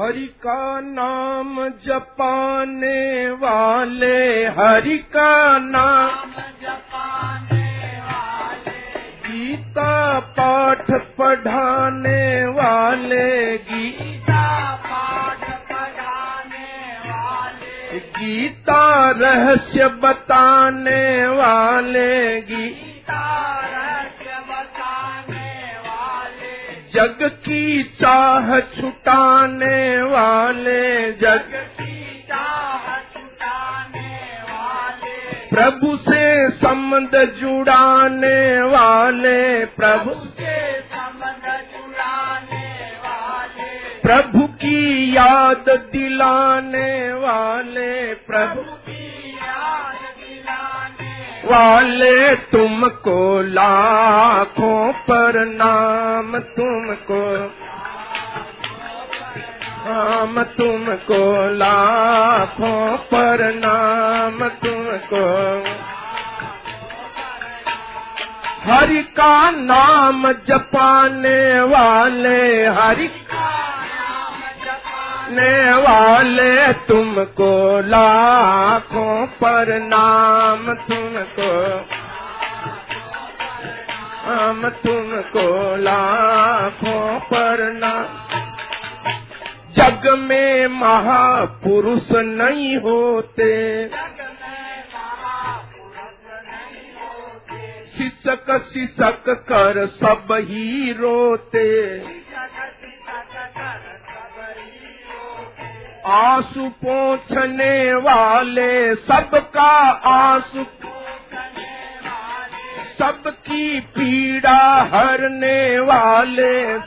हरि का नाम जपाने वाले हरि का नाम जपाने वाले। गीता पाठ पढ़ाने वाले। गीता पाठ पढ़ाने वाले। गीता रहस्य बताने वाले। गीता जग की चाह छुटाने वाले जग की चाह छुटाने वाले। प्रभु से संबंध जुड़ाने वाले प्रभु के संबंध जुड़ाने वाले। प्रभु की याद दिलाने वाले प्रभु की वाले तुमको लाखों पर नाम तुमको हम तुमको, लाखों पर नाम तुमको। हरि का नाम जपाने वाले, हरि ने वाले तुमको लाखों पर नाम तुमको हम तुमको लाखों पर नाम। जग में महापुरुष नहीं होते, शिक्षक शिक्षक कर सब ही रोते। आँसू पोछने वाले, सबका आँसू सबकी पीड़ा हरने वाले।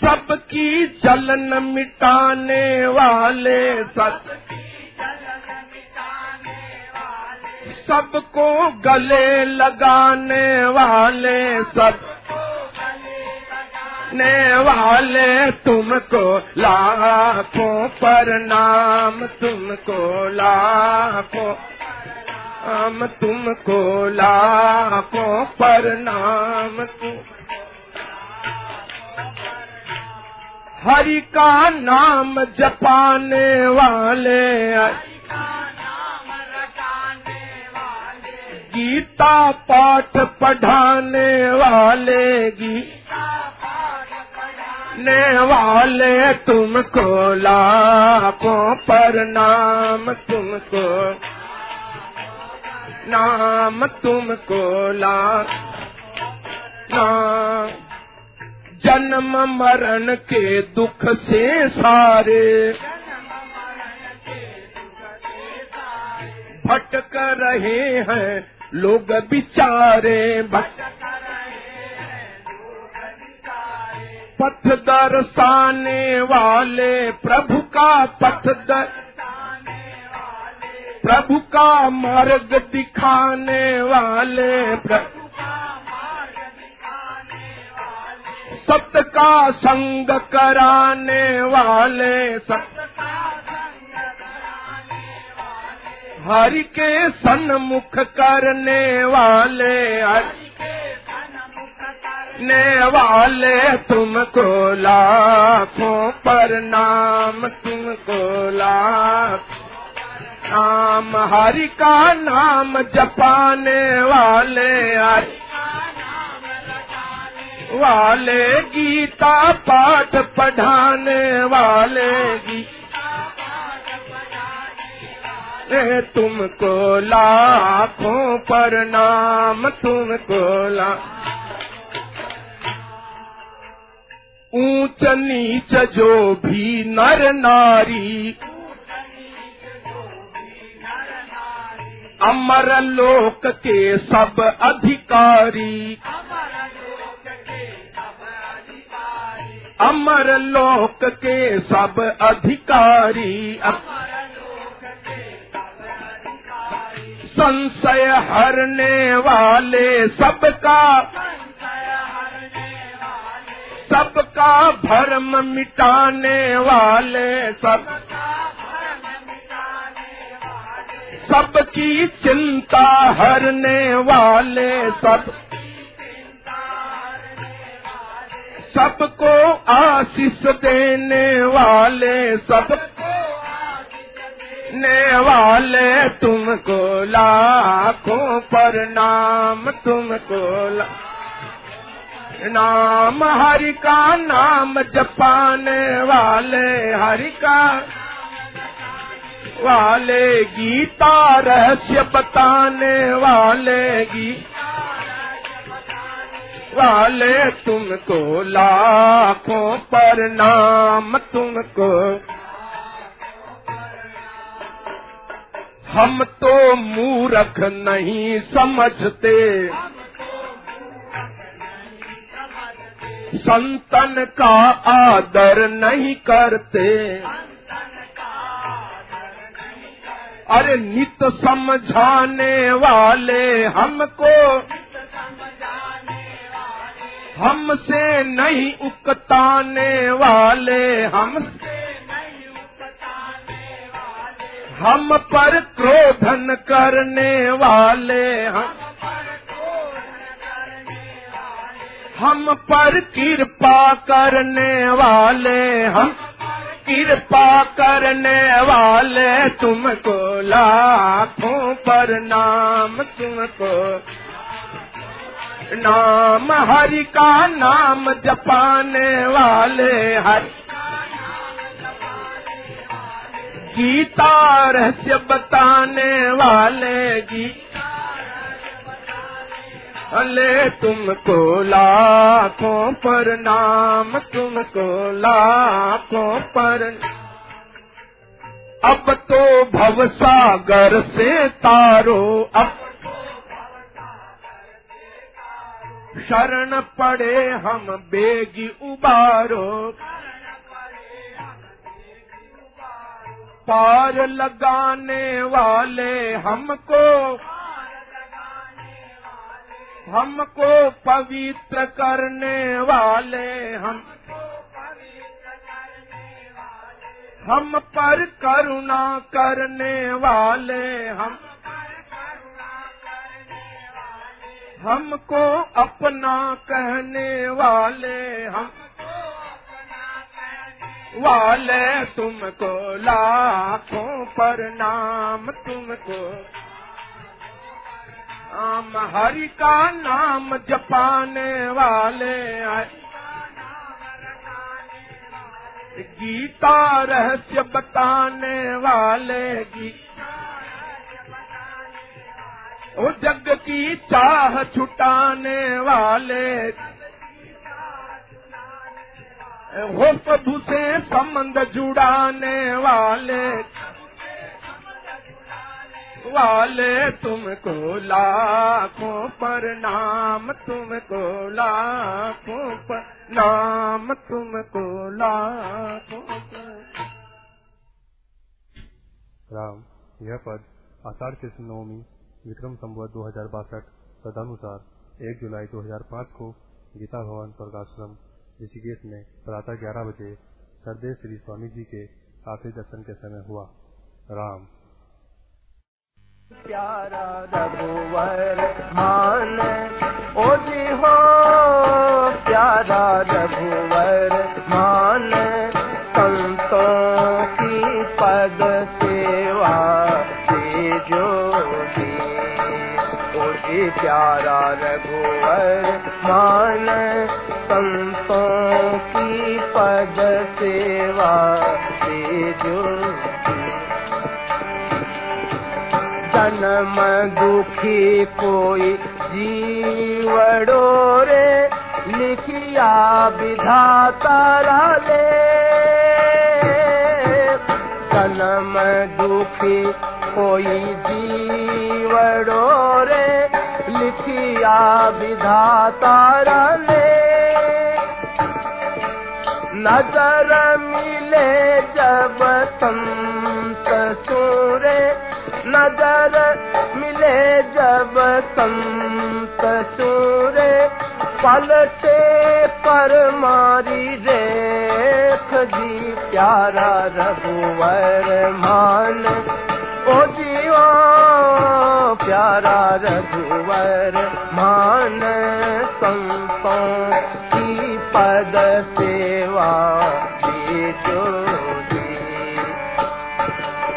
सबकी जलन मिटाने वाले। सब सबको गले लगाने वाले। सब ने वाले तुमको लाखों प्रणाम तुमको लाखों हम तुमको लाखों प्रणाम तुम हरि का नाम जपाने वाले गीता पाठ पढ़ाने वाले गीता ने वाले तुमको लाखों नाम तुमको नाम तुमको ला नाम जन्म मरण के दुख से सारे भटक रहे हैं लोग बिचारे पथ दर्शाने वाले प्रभु का पथ दर प्रभु का मार्ग दिखाने वाले सत्य का संग कराने वाले सत्य हरि के सन्मुख करने वाले ने वाले तुमको लाखों प्रणाम तुमको लाख नाम। हरि का नाम जपाने वाले हरि वाले गीता पाठ पढ़ाने वाले गीता तुमको लाखों पर प्रणाम तुमको ला ऊंच नीच जो भी नर नारी, अमर लोक के सब अधिकारी, अमर लोक के सब अधिकारी। संशय हरने वाले सबका। सबका भरम मिटाने वाले सब। सबकी चिंता हरने वाले सब। सबको आशीष देने वाले सबको ने वाले तुमको लाखों प्रणाम तुमको ला... नाम हरि का नाम जपाने वाले, हरि का वाले गीता रहस्य बताने वाले, गीता वाले तुमको लाखों प्रणाम तुमको हम तो मूर्ख नहीं समझते। संतन का आदर नहीं करते। अरे नित समझाने वाले हमको, हमसे नहीं उकताने वाले हमसे। हम पर क्रोधन करने वाले हम हम पर कृपा करने वाले हम कृपा करने वाले तुमको लाखों पर नाम, तुमको नाम, हरि का नाम जपाने वाले हरि गीता रहस्य बताने वाले गीता अले तुमको लाखों पर नाम, तुमको लाखों पर अब तो भवसागर से तारो, अब शरण पड़े हम, बेगी उबारो। पार लगाने वाले हमको हमको पवित्र करने वाले हम हम पर करुणा करने वाले हम, हमको अपना कहने वाले हम। वाले तुमको लाखों पर नाम तुमको। आम हरि का नाम जपाने वाले गीता रहस्य बताने वाले गीता। ओ जग की चाह छुटाने वाले प्रभु से संबंध जुड़ाने वाले। वाले तुमको लाखों पर, नाम तुमको लाखों पर, नाम तुमको लाखों राम, यह पद आषाढ़ कृष्ण नवमी, विक्रम संवत दो हज़ार बासठ, तदनुसार एक जुलाई 2005 को गीता भवन स्वर्गाश्रम। ऋषिकेश में प्रातः ग्यारह बजे सरदेव श्री स्वामी जी के आखिरी दर्शन के समय हुआ। राम। प्यारा रघुवर मान, ओ जी हो। प्यारा रघुवर मान, संतों की पद सेवा से जो जी। ओ जी प्यारा रघुवर मान संतों की पद सेवा से जो जन्म दुखी कोई जीवड़ो रे, लिखिया विधाता ले जन्म दुखी कोई जीवड़ो रे, लिखिया विधाता ले नज़र मिले जब संत सूरे नज़र मिले जब संत सूरे पलटे पर मारी रेख जी, प्यारा रघुवर मान। ओ जीवा प्यारा रघुवर मान। संतों पद सेवा जो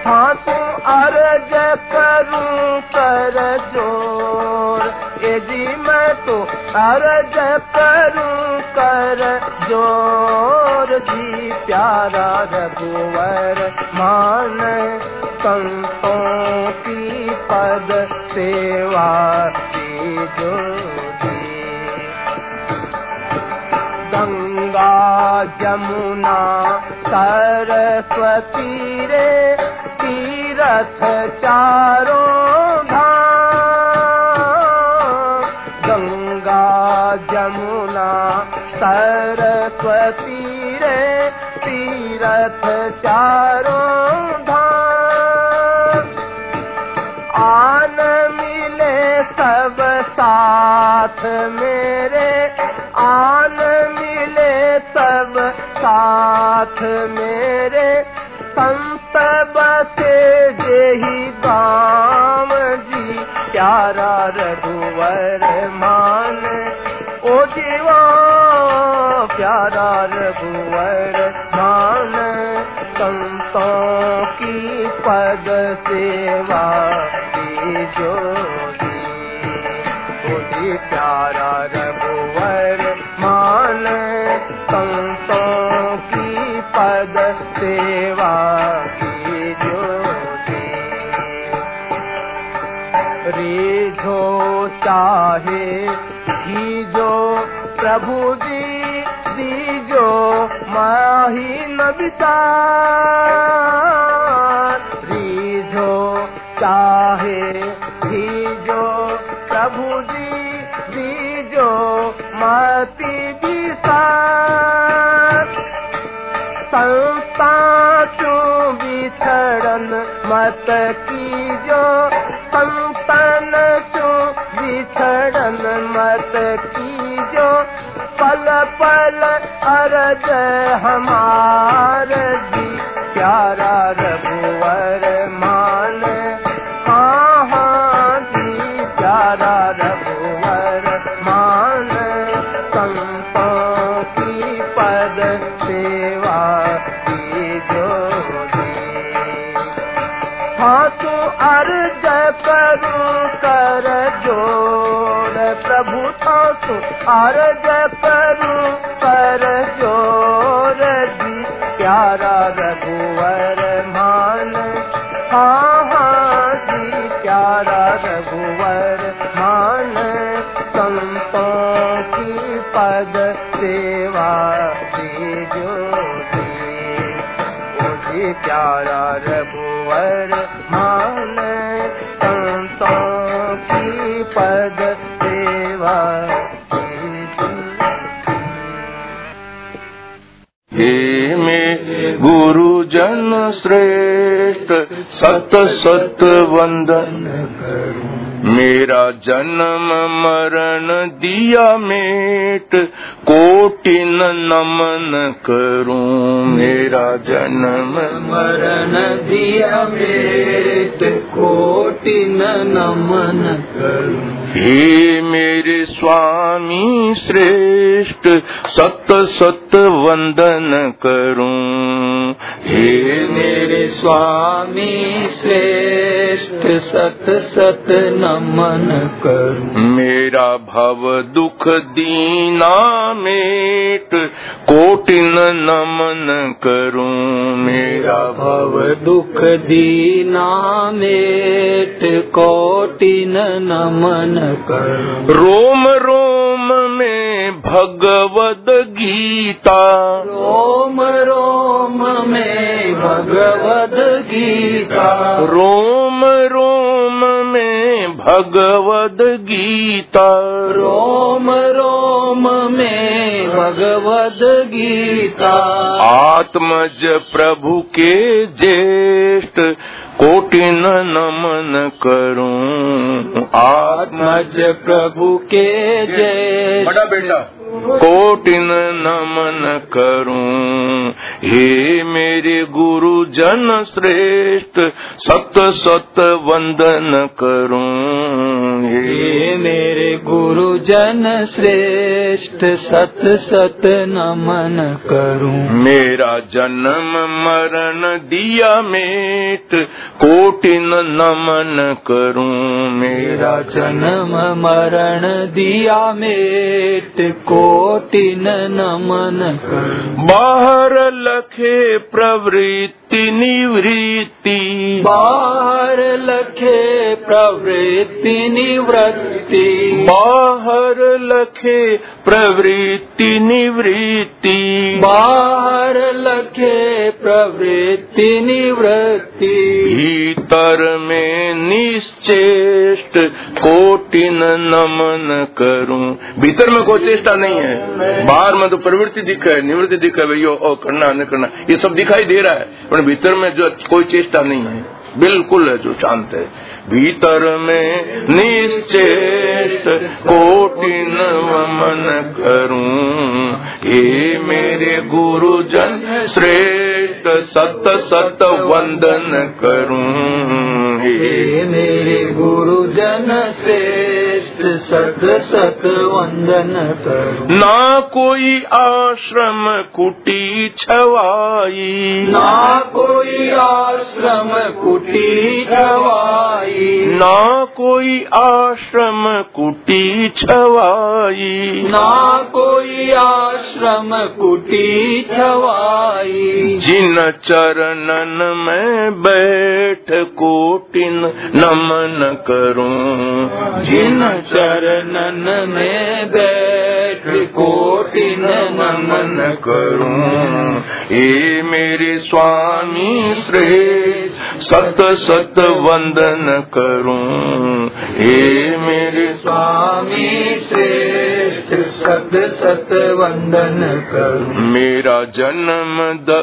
हाँ तू अर्ज़ करूँ कर ज़ोर यदि मैं तो अर्ज़ करूँ कर ज़ोर। जी प्यारा रघुवर, मान संतों की पद सेवा की जो जमुना सरस्वती रे तीरथ चारों गंगा जमुना सरस्वती रे तीरथ चारों आन मिले सब साथ मेरे प्यारा रघुवर मान, संतों की पद सेवा की जो तुझे प्यारा रघुवर मान, संतों की पद सेवा की जो रिझो चाहे ही जो प्रभु जी दीजो माही न विचार रिझो, चाहे जो प्रभु जी दीजो मति विसार। संस्था चो बिछड़न मत की जो संतन चो बिछड़न मत की जो पल अरज हमार जी प्यारा रघुवर। सत सत वंदन। मेरा जन्म मरण दिया मेट, कोटिन नमन करूँ। मेरा जन्म मरण दिया मेट, कोटिन नमन करूँ। हे मेरे स्वामी श्रेष्ठ, सत सत वंदन करूँ। हे मेरे स्वामी श्रेष्ठ सत सत नमन करूँ। मेरा भव दुख दीना मेट कोटिन नमन करूँ। मेरा भव दुख दीना मेट कोटिन नमन करूँ। रोम रोम में भगवद गीता। रोम रोम में भगवद गीता रोम रोम में भगवद गीता रोम रोम में भगवद गीता आत्मज प्रभु के ज्येष्ठ कोटिन नमन करूँ। आत्मज प्रभु के जय। बड़ा बेटा। कोटिन नमन करूँ। हे मेरे गुरु जन श्रेष्ठ सत सत वंदन करूँ। हे हे मेरे गुरु जन श्रेष्ठ सत सत नमन करूँ। मेरा जन्म मरण दिया मेट कोटिन नमन करूँ मेरा जन्म। मरण दिया मेट कोटिन नमन बाहर लखे प्रवृत्ति निवृत्ति। बाहर लखे प्रवृत्ति निवृत्ति। बाहर लखे प्रवृत्ति निवृत्ति। बाहर लखे प्रवृत्ति निवृत्ति। भीतर में निश्चेष्ट कोटिन नमन करूँ। भीतर में कोई चेष्टा नहीं है। बाहर में तो प्रवृत्ति दिखा है, निवृत्ति दिखा है। भैया करना, न करना, ये सब दिखाई दे रहा है। पर भीतर में जो कोई चेष्टा नहीं है। बिल्कुल है जो शांत है। भीतर में निश्चेष कोटिन नमन करूँ। हे मेरे गुरु जन श्रेष्ठ सत सत वंदन करूँ। हे मेरे गुरु जन श्रेष्ठ सत सत वंदन करूँ। ना कोई आश्रम कुटी छवाई। ना कोई आश्रम कुटी छवाई। ना कोई आश्रम कुटी छवाई। ना कोई आश्रम कुटी छवाई। जिन चरणन में बैठ कोटिन नमन करूँ। जिन चरणन में बैठ कोटिन नमन करूँ। हे मेरे स्वामी श्रेष्ठ सत सत वंदन करूँ। हे मेरे स्वामी श्रेष्ठ। सत सत वंदन करूँ। मेरा जन्म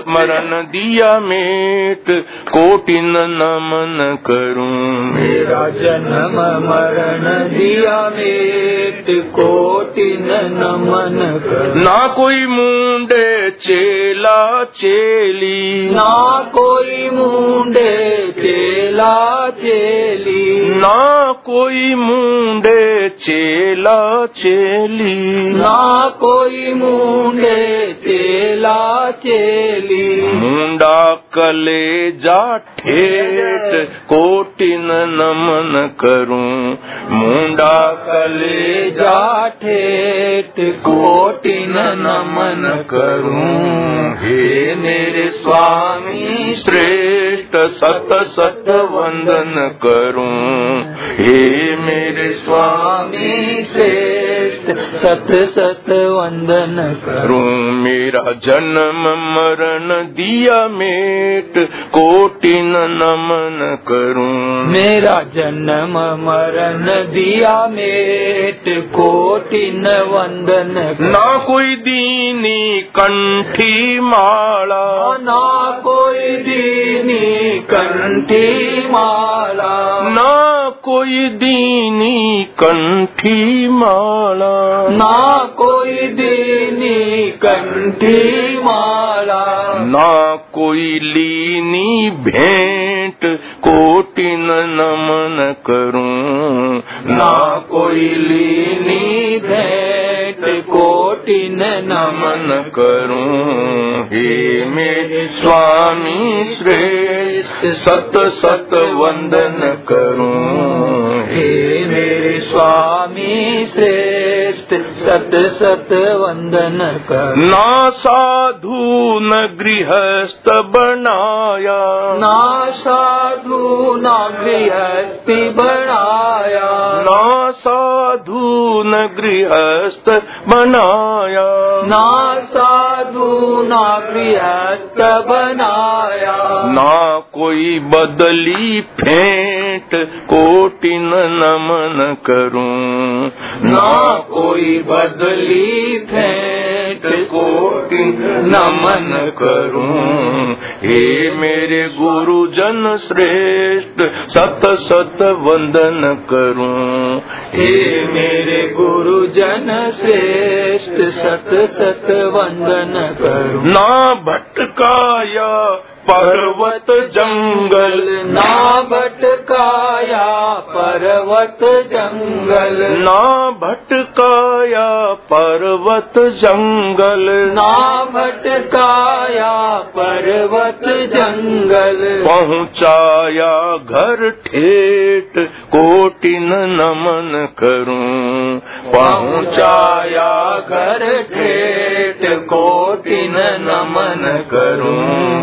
मरण दिया मेट कोटिन नमन करूँ। मेरा जन्म मरण दिया मेट कोटिन नमन करूँ। ना कोई मुंडे चेला चेली। ना कोई मुंडे चेला चेली। ना कोई मुंडे चेला चेली। ना कोई मुंडे चेला चेली। मुंडा कले ठेठ, कोटिन नमन करूँ। मुंडा कले ठेठ, कोटिन नमन करूँ। हे मेरे स्वामी, श्रेष्ठ सत सत वंदन करूँ। हे मेरे स्वामी, श्रेष्ठ सत सत वंदन करूँ। मेरा जन्म मरण दिया मेट कोटिन नमन करूँ। मेरा जन्म मरण दिया मेट कोटिन वंदन ना कोई दीनी कंठी माला। ना कोई दीनी कंठी माला। ना कोई दीनी कंठी माला। ना कोई दीनी कंठी माला। ना कोई लीनी भेंट कोटिन नमन करूँ। ना कोई लीनी भेंट कोटिन नमन करूँ। हे मेरे स्वामी श्रेष्ठ सत सत वंदन करूँ। हे मेरे स्वामी श्रेष्ठ सत सत वंदन कर। ना साधु न गृहस्थ बनाया। ना साधु ना गृहस्थी बनाया। ना साधु न गृहस्थ बनाया ना साधु ना गृहस्थ बनाया। ना कोई बदली फेंट कोटिन नमन करूँ। ना कोई बदली फेंट कोटिन नमन करूँ। हे मेरे गुरु जन श्रेष्ठ सत सत वंदन करूँ। हे मेरे गुरु जन श्रेष्ठ सत सत वंदन करूँ। ना भटकाया पर्वत जंगल ना भटकाया पर्वत जंगल। ना भटकाया पर्वत जंगल। ना भटकाया पर्वत जंगल। पहुँचाया घर ठेठ कोटिन नमन करूँ। पहुँचाया घर ठेठ कोटिन नमन करूँ।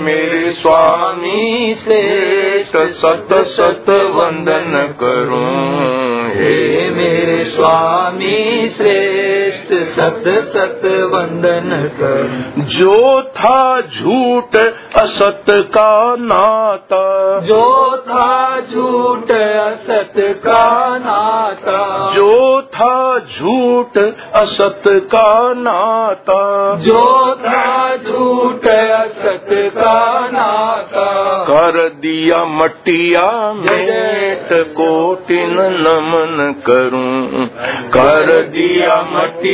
मेरे स्वामी श्रेष्ठ सत सत वंदन करूँ। हे मेरे स्वामी श्रेष्ठ सत सत वंदन कर। जो था झूठ असत का नाता। जो था झूठ असत का नाता। जो था झूठ असत का नाता। जो था झूठ असत का नाता। कर दिया मटिया मेट कोटिन नमन करूँ। कर दिया मटिया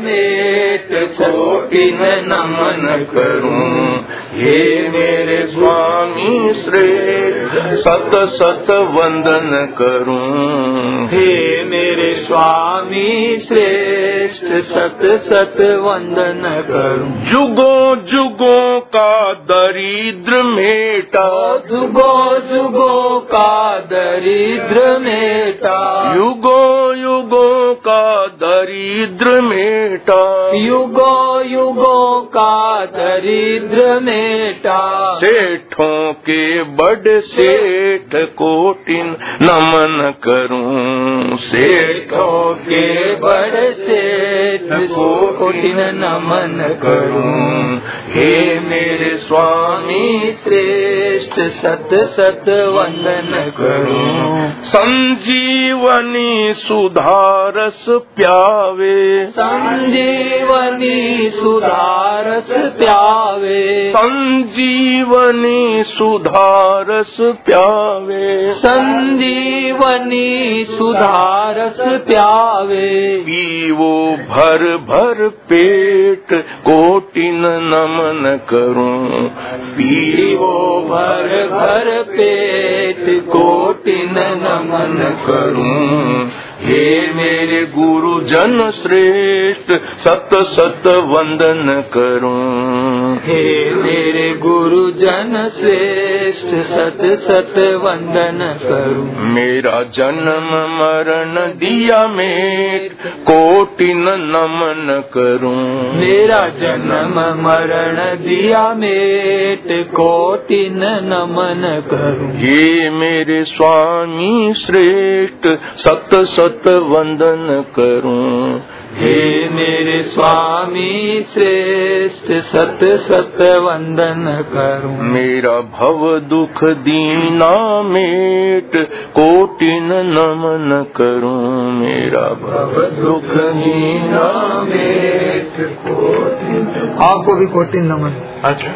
मेट कोटिन नमन करूँ। हे मेरे स्वामी श्रेष्ठ सत सत वंदन करूँ। हे मेरे स्वामी श्रेष्ठ सत सत वंदन करूँ। जुगों जुगों का दरिद्र मेटा। जुगो जुगो का दरिद्र मेटा। युगों युगों का दरिद्र मेटा। युगो युगो का दरिद्र मेटा। सेठों के बड़ सेठ कोटिन नमन करूँ। सेठों के बड़ सेठ कोटिन नमन करूँ। हे मेरे स्वामी श्रेष्ठ सत सत वंदन करूँ। संजीवनी सुधारस प्यावे संजीवनी सुधारस प्यावे। संजीवनी सुधारस प्यावे। संजीवनी सुधारस प्यावे। पीवो भर भर पेट कोटिन नमन करूँ। पीवो भर भर पेट कोटिन नमन करूँ। हे मेरे गुरु जन श्रेष्ठ सत सत वंदन करूँ। हे मेरे गुरु जन श्रेष्ठ सत सत वंदन करूँ। मेरा जन्म मरण दिया मेट कोटिन नमन करूँ। मेरा जन्म मरण दिया मेट कोटिन नमन करूँ। हे मेरे स्वामी श्रेष्ठ सत सत वंदन करूँ। हे मेरे स्वामी श्रेष्ठ सत सत वंदन करूँ। मेरा भव दुख दीना मेट कोटिन नमन करूँ। मेरा भव दुख दीना मेट कोटिन आपको भी कोटिन नमन। अच्छा।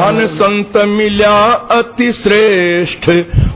धन संत मिलिया अति श्रेष्ठ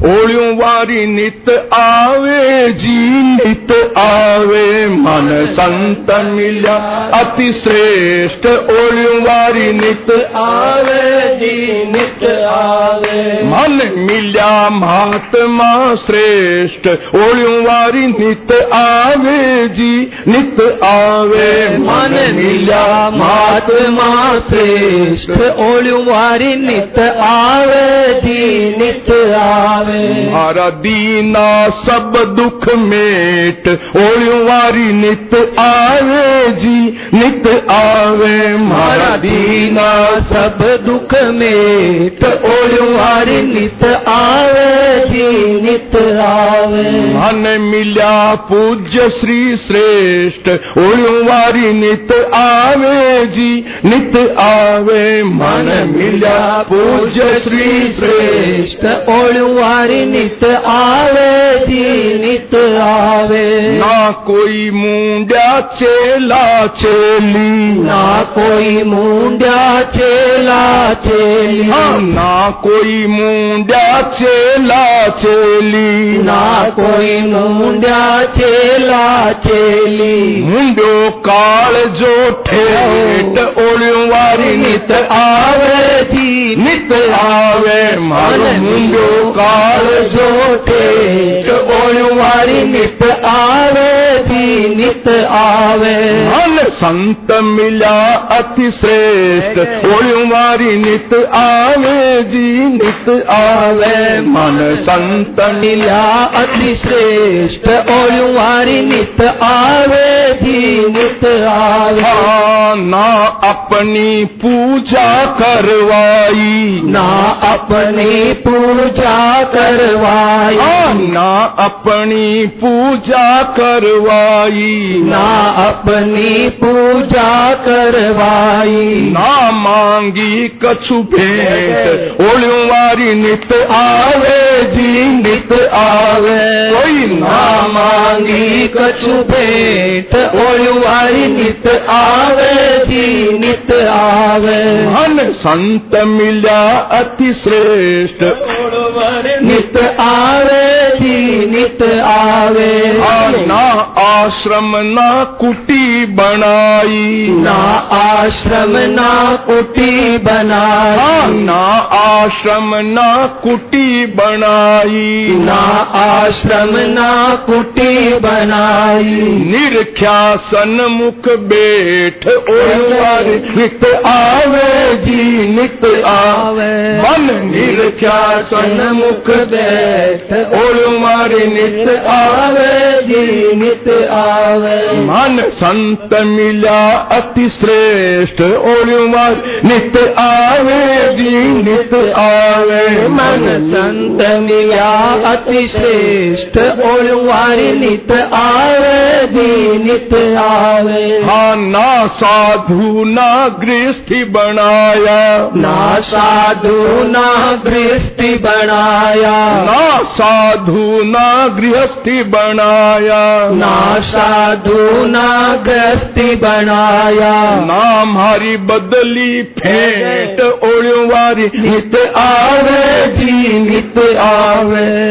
ओड़ियूं वारी नित आवे जी नित आवे। मन संत मिल्या अति श्रेष्ठ ओड़ियूं वारी नित आवे जी नित आवे। मन मिल्या महात्मा श्रेष्ठ ओड़ियूं वारी नित आवे जी नित आवे। मन मिल्या महात्मा श्रेष्ठ ओड़ियूं मारी नित आवे दी नित आवे। मारा दीना सब दुख मेट ओलियों वारी नित आवे जी नित आवे। मारा दीना सब दुख मेट ओलियों वारी नित आवे जी नित आवे। मन मिलिया पूज्य श्री श्रेष्ठ ओलियों नित आवे जी नित आवे। मन मिल પૂજા પૂજ્ય શ્રી શ્રેષ્ઠ ઓળવારી નિત આવે જી નિત આવે ના કોઈ મૂંડ્યા ચેલા ચેલી ના કોઈ મૂંડ્યા ચેલા ચેલી ના કોઈ મૂંડ્યા ચેલા ચેલી ના કોઈ મૂંડ્યા ચેલા चेला मुंडो काल जो ठेठ ओलियों वारी नित आवे जी नित आवे मारो मुंडो काल जो ठेठ ओलियों वारी नित आवे जी नित आवे। मन संत मिला अति श्रेष्ठ ओलियों वारी नित आवे जी नित आवे। मन संत मिला अति श्रेष्ठ ओयुवारी नित आवे जी नित आवे। हाँ, ना अपनी पूजा करवाई। ना अपनी पूजा करवाई। हाँ, ना अपनी पूजा करवाई। ना अपनी पूजा करवाई। ना मांगी कछु भेंट। ओलियों वारी नित आवे जी। नित आवे। कोई ना मांगी कछु भेंट ओयुवारी नित आवे जी नित आवे। मन संत मिला अति श्रेष्ठ। नित आवे जी नित आवे। ना आश्रम ना कुटी बनाई। ना आश्रम ना कुटी बनाई। ना आश्रम ना कुटी बनाई। ना आश्रम ना कुटी बनाई। निरख्या सन्मुख बेठ ओर नित आवे। जी नित आवे। मन निरख्या सन्मुख बैठ मारे नित आवे जी नित आवे मन संत मिला अति श्रेष्ठ ओर मार नित आवे जी नित आवे। मन संत मिला अति श्रेष्ठ वारी नित आवे जी नित आवे। हाँ ना साधु ना गृहस्थी बनाया। ना साधु ना दृष्टि बनाया। ना साधु ना गृहस्थी बनाया। ना साधु ना ग्रस्ती बनाया। ना हमारी बदली फेंट वारी नित आवे। जी नित आवे।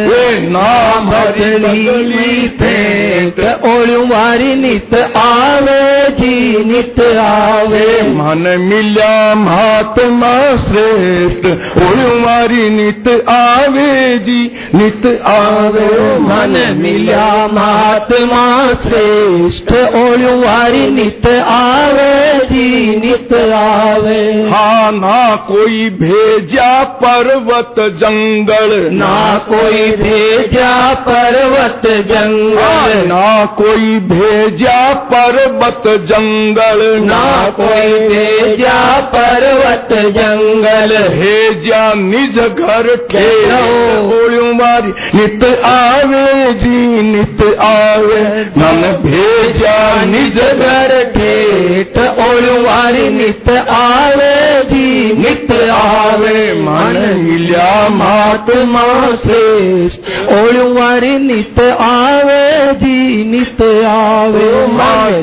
नाम हरी बदली फेंट ओलुवारी नित आवे जी नित आवे। मन मिल्या महात्मा श्रेष्ठ वारी नित आवे जी नित आवे। मन मिल्या महात्मा श्रेष्ठ ओलुवारी नित आवे जी नित आवे। हाँ ना कोई भेजा पर्वत जंगल। ना कोई भेजा पर्वत जंगल। ना कोई भेजा पर्वत जंगल। ना कोई भेजा पर्वत जंगल। भेजा निज घर ठेरो मारी नित आवे जी नित आवे। मन भेजा निज घर ठेठ ओलुवारी नित आवे जी नित आवे। मन मिल्या महात्मा श्रेष्ठ ओलुवारी नित आवे जी नित आवे।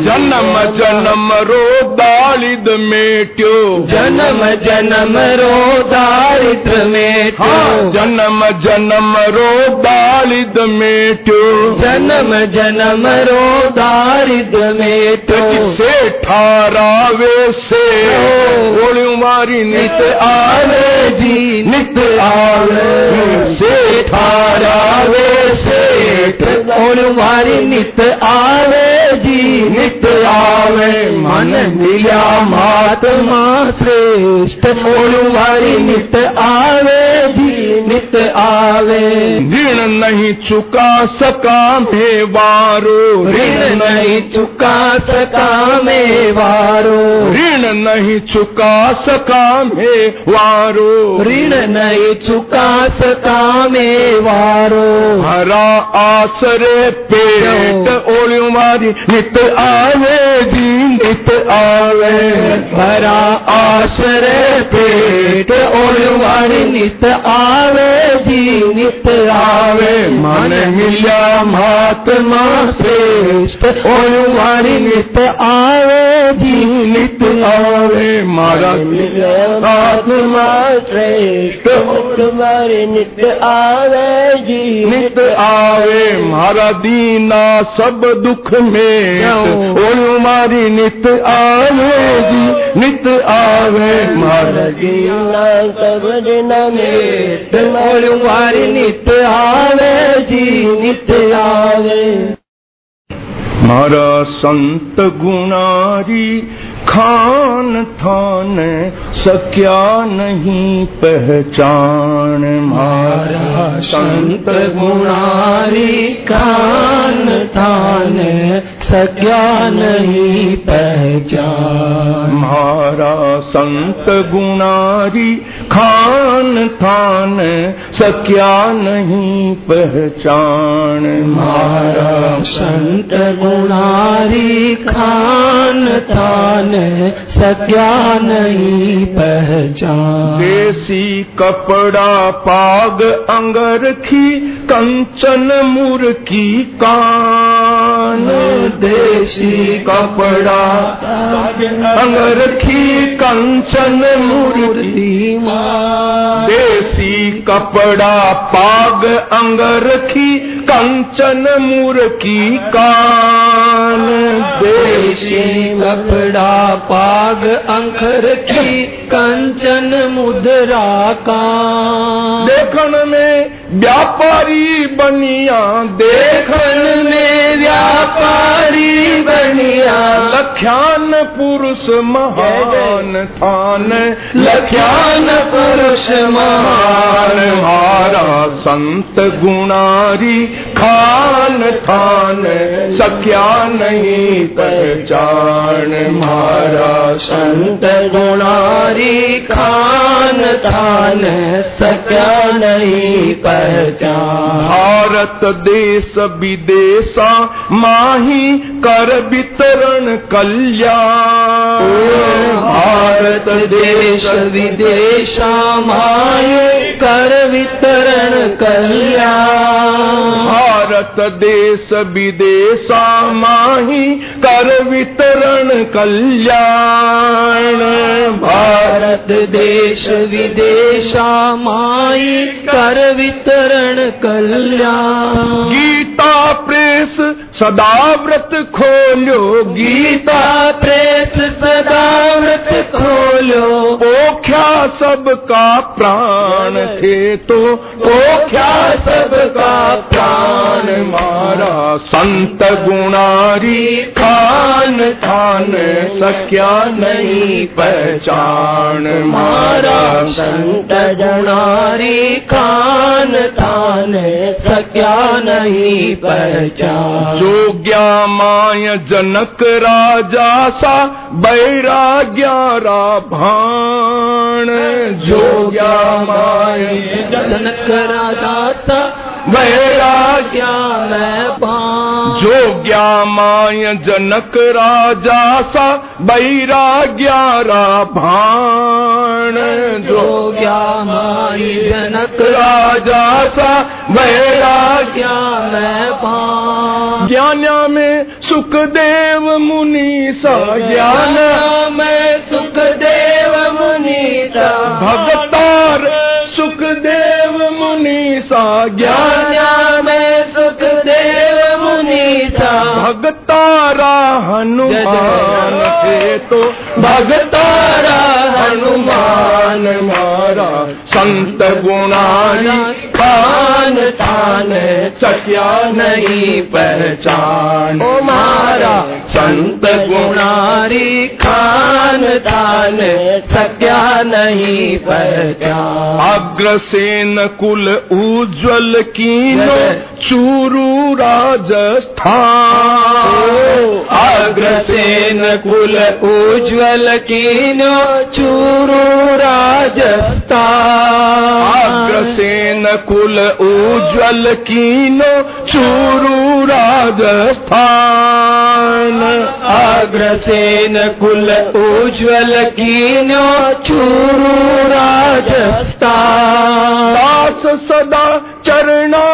जन्म जन्म रो दालिद मेट्यो। जन्म जन्म रो दारिद्र में हाँ जन्म जन्म रो दालिद मेट्यो जन्म जन्म रो दारिद्र में से ठारावे से मारी नित आवे। जी नित आवे। से ठारावे सेठ मारी नित आवे। जी नित आवे। मन मिल्या महात्मा श्रेष्ठ। मारी नित आवे। जी नित आवे। ऋण नहीं चुका सका मेवारो ऋण नहीं चुका सका में वारो। ऋण नहीं चुका सका मेवारो ऋण नहीं चुका सका में वारो। हरा आसरे पेट ओलियो मारी नित आवे जी नित आवे। हरा आश्रय पेट ओलवारी नित आवे जी नित आवे। मन मिलिया महात्मा श्रेष्ठ और मारी नित आवे जी नित आवे। मारा मिलिया महात्मा श्रेष्ठ हमारे नित आवे जी नित आवे। मारा दीना सब दुख में और मारी नित आवे जी नित आवे। मारा दीना सब दिन में और हमारी नित आवे मारा संत गुणारी खान थान सक्या नहीं पहचान। मारा संत गुणारी खान थान सज्ञा नहीं पहचान। मारा संत गुणारी खान थान सक्या नहीं पहचान। मारा संत गुणारी खान थान सक्या नहीं पहचान। देसी कपड़ा पाग अंगरखी कंचन मुर्की कान। देशी कपड़ा अंग रखी कंचन मूर्ति देसी कपड़ा, पाग अंग रखी कंचन मूर्खी कान। देशी कपड़ा, पाग अंख रखी कंचन मुद्रा कान। देखने में व्यापारी बनिया, देखन में व्यापारी बनिया। लख्यान पुरुष महान थान लख्यान पुरुष महान। मारा संत गुणारी खान थान, सख्या नहीं पहचान। मारा संत गुणारी खान थान, सख्या नहीं पहचान भारत देश विदेशा माही कर वितरण कल्याण भारत देश विदेशा माही कर वितरण कल्याण भारत देश विदेशा माही कर वितरण कल्याण। भारत देश विदेशा माई कर वितरण कल्याण। गीता प्रेस सदा व्रत खोलो। गीता प्रेस सदा व्रत खोलो ओख्या सबका प्राण थे तो ओख्या सबका प्राण। मारा संत गुणारी खान थान सक्या नहीं पहचान। मारा संत गुणारी खान थान सक्या नहीं पहचान। जोग्या माय जनक राजा सा बैराग्यारा भाण जोग्या माय। जनक राजा बैराग्य क्या मैं पान जोग्या माय जनक राजा सा बैराग्यारा भाण। जो क्या माई जनक राजा सा बैराग्य क्या मैं पान ज्ञाना में सुखदेव मुनि सा ज्ञान। में सुखदेव मुनीता। भगतार सुखदेव मुनि सा ज्ञान। में सुखदेव मुनीता। भगतारा हनुमान थे तो भगतारा हनुमान मारा। संत गुणारी खान तान सक्या नहीं पहचान। ओ मारा। संत गुणारी खान दान सक्या नहीं पहचान अग्रसेन कुल उज्ज्वल कीनो चूरू राजस्थान। अग्रसेन कुल उज्ज्वल कीनो चूरू राजस्थान। अग्रसेन कुल उज्ज्वल कीनो चूरू राजस्थान अग्रसेन कुल उज्ज्वल कीनो चूरू राजस्थान दास सदा चरणा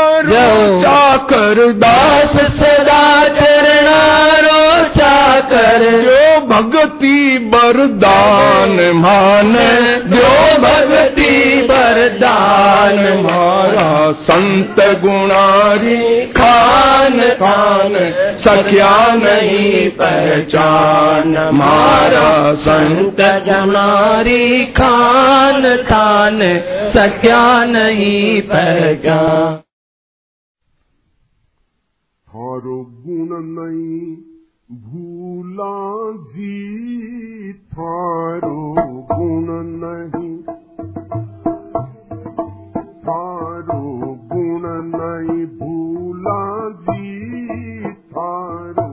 चाकर दास सदा चरणारो कर। जो भक्ति बरदान माने जो भक्ति वरदान मारा संत गुणारी खान खान सख्या नहीं पहचान। मारा संत जनारी खान खान सख्या नहीं पहचान। थारो गुण नहीं भूला जी थारो गुण नहीं भूला जी थारो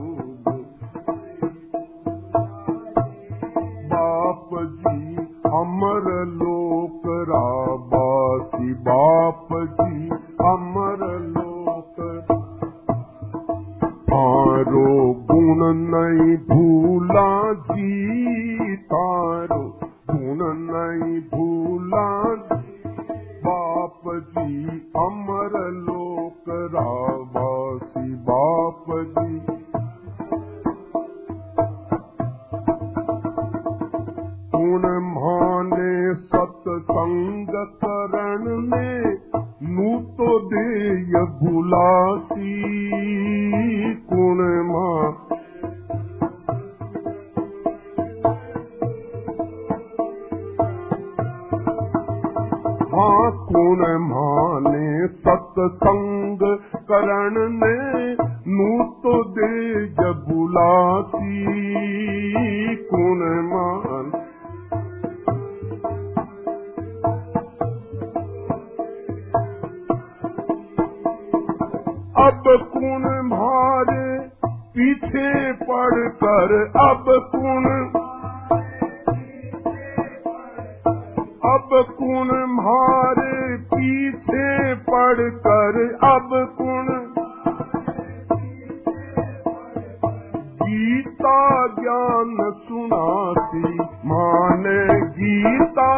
बाप तारो गुण नहीं भूला जी तारो गुण नहीं भूला बाप जी अमर लोक रावासी बाप जी गुण माने सत्संग करण में नू तो देय भुलासी गुण माँ? हाँ गुण माने सत्संग करण ने नू तो देय बुलासी गुण मान? अब कुण मारे पीछे पड़ कर अब कुण अब कुण मारे पीछे पड़ कर अब कुण गीता ज्ञान सुनाती, माने गीता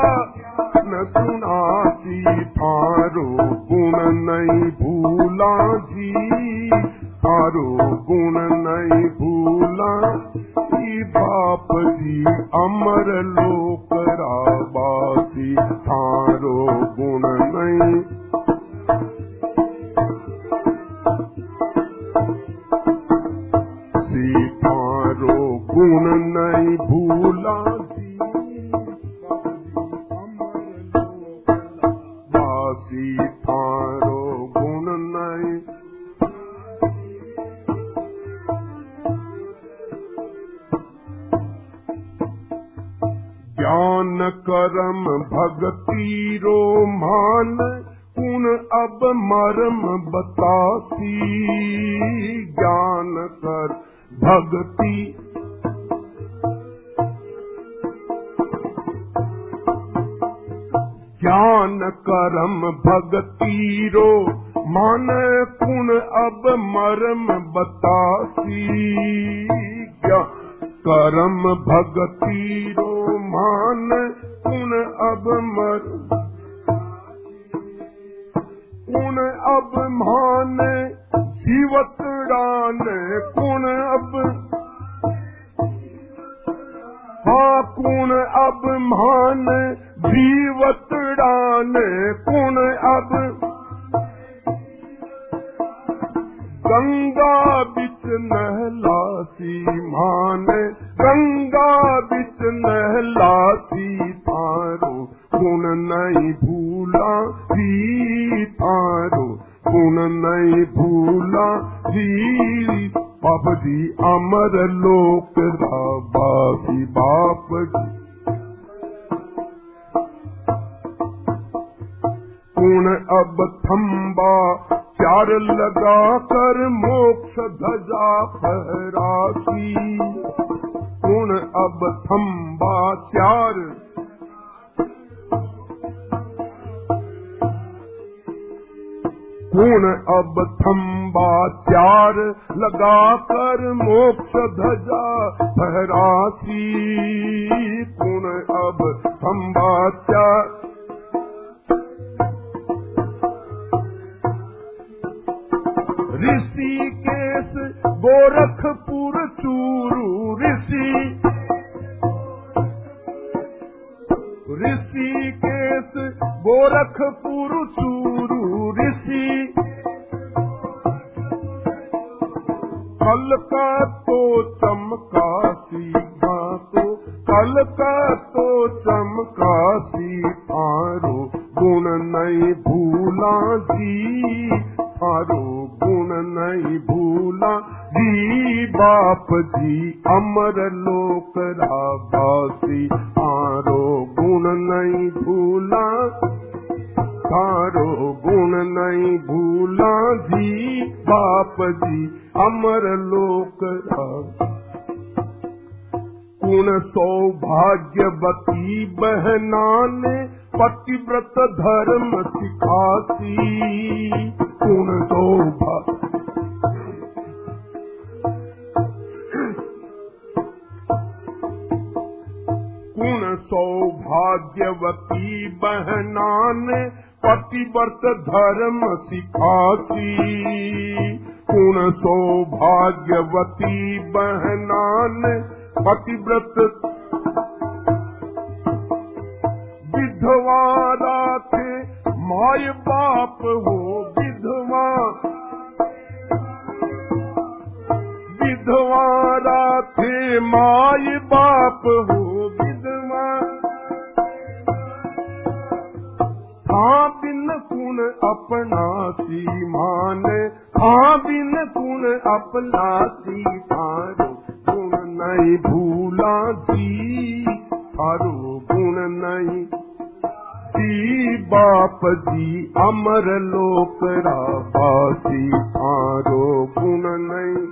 राबासी थारो गुण नहीं।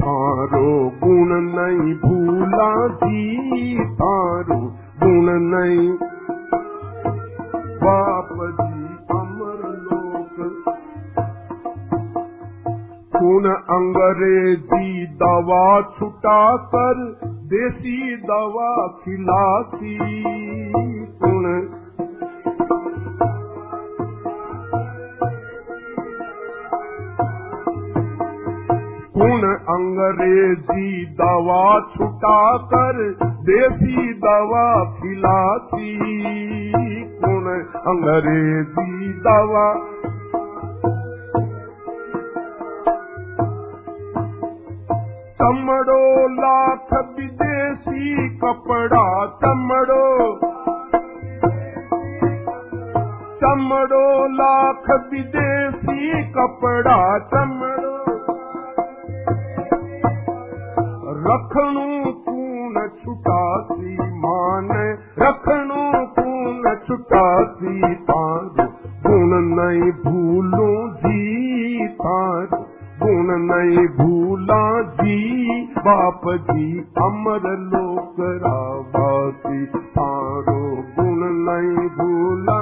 थारो गुण नहीं, भूला जी थारो गुण नहीं। बाप जी अमर लोक गुण अंग्रेज़ी दवा छुटा कर, देसी दवा खिलाती गुण अंग्रेज़ी दवा छुटा कर देसी दवा खिलाती गुण अंग्रेज़ी दवा। चमड़ो लाख विदेशी कपड़ा चमड़ो। चमड़ो लाख विदेशी कपड़ा चमड़ो। रखणू कून छुटासी मान रखणू कून छुटासी तार गुण नहीं भूलू जी गुण नहीं भूला जी बाप जी अमर लोक रावासी। तारो गुण नहीं भूला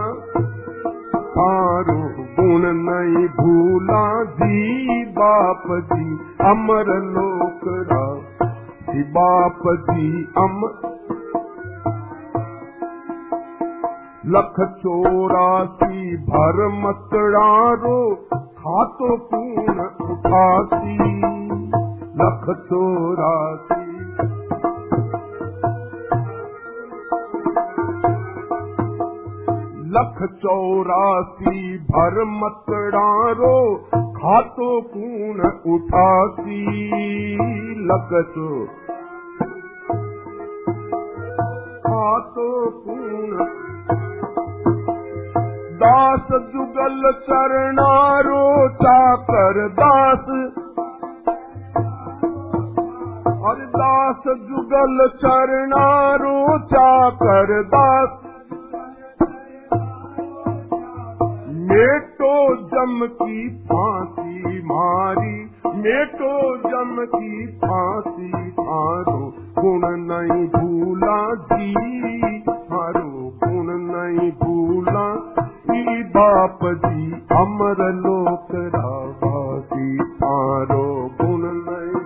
तारो गुण नहीं भूला जी बाप जी अमर लोक जी बाप जी अमर लख चौरासी भर मतड़ारो खातो पूर्ण उठासी लख चौरासी लख चौरासी भर मतड़ारो खातो पूर्ण उठासी। लख चो खातो पूर्ण। दास जुगल चरणारो, चाकर दास। और दास जुगल चरणारो, चाकर दास। मेटो जम की फांसी मारी मेटो जम की फांसी थारो गुण नहीं भूला जी थारो गुण नहीं भूला ई बाप जी अमर लोक रावासी थारो गुण नहीं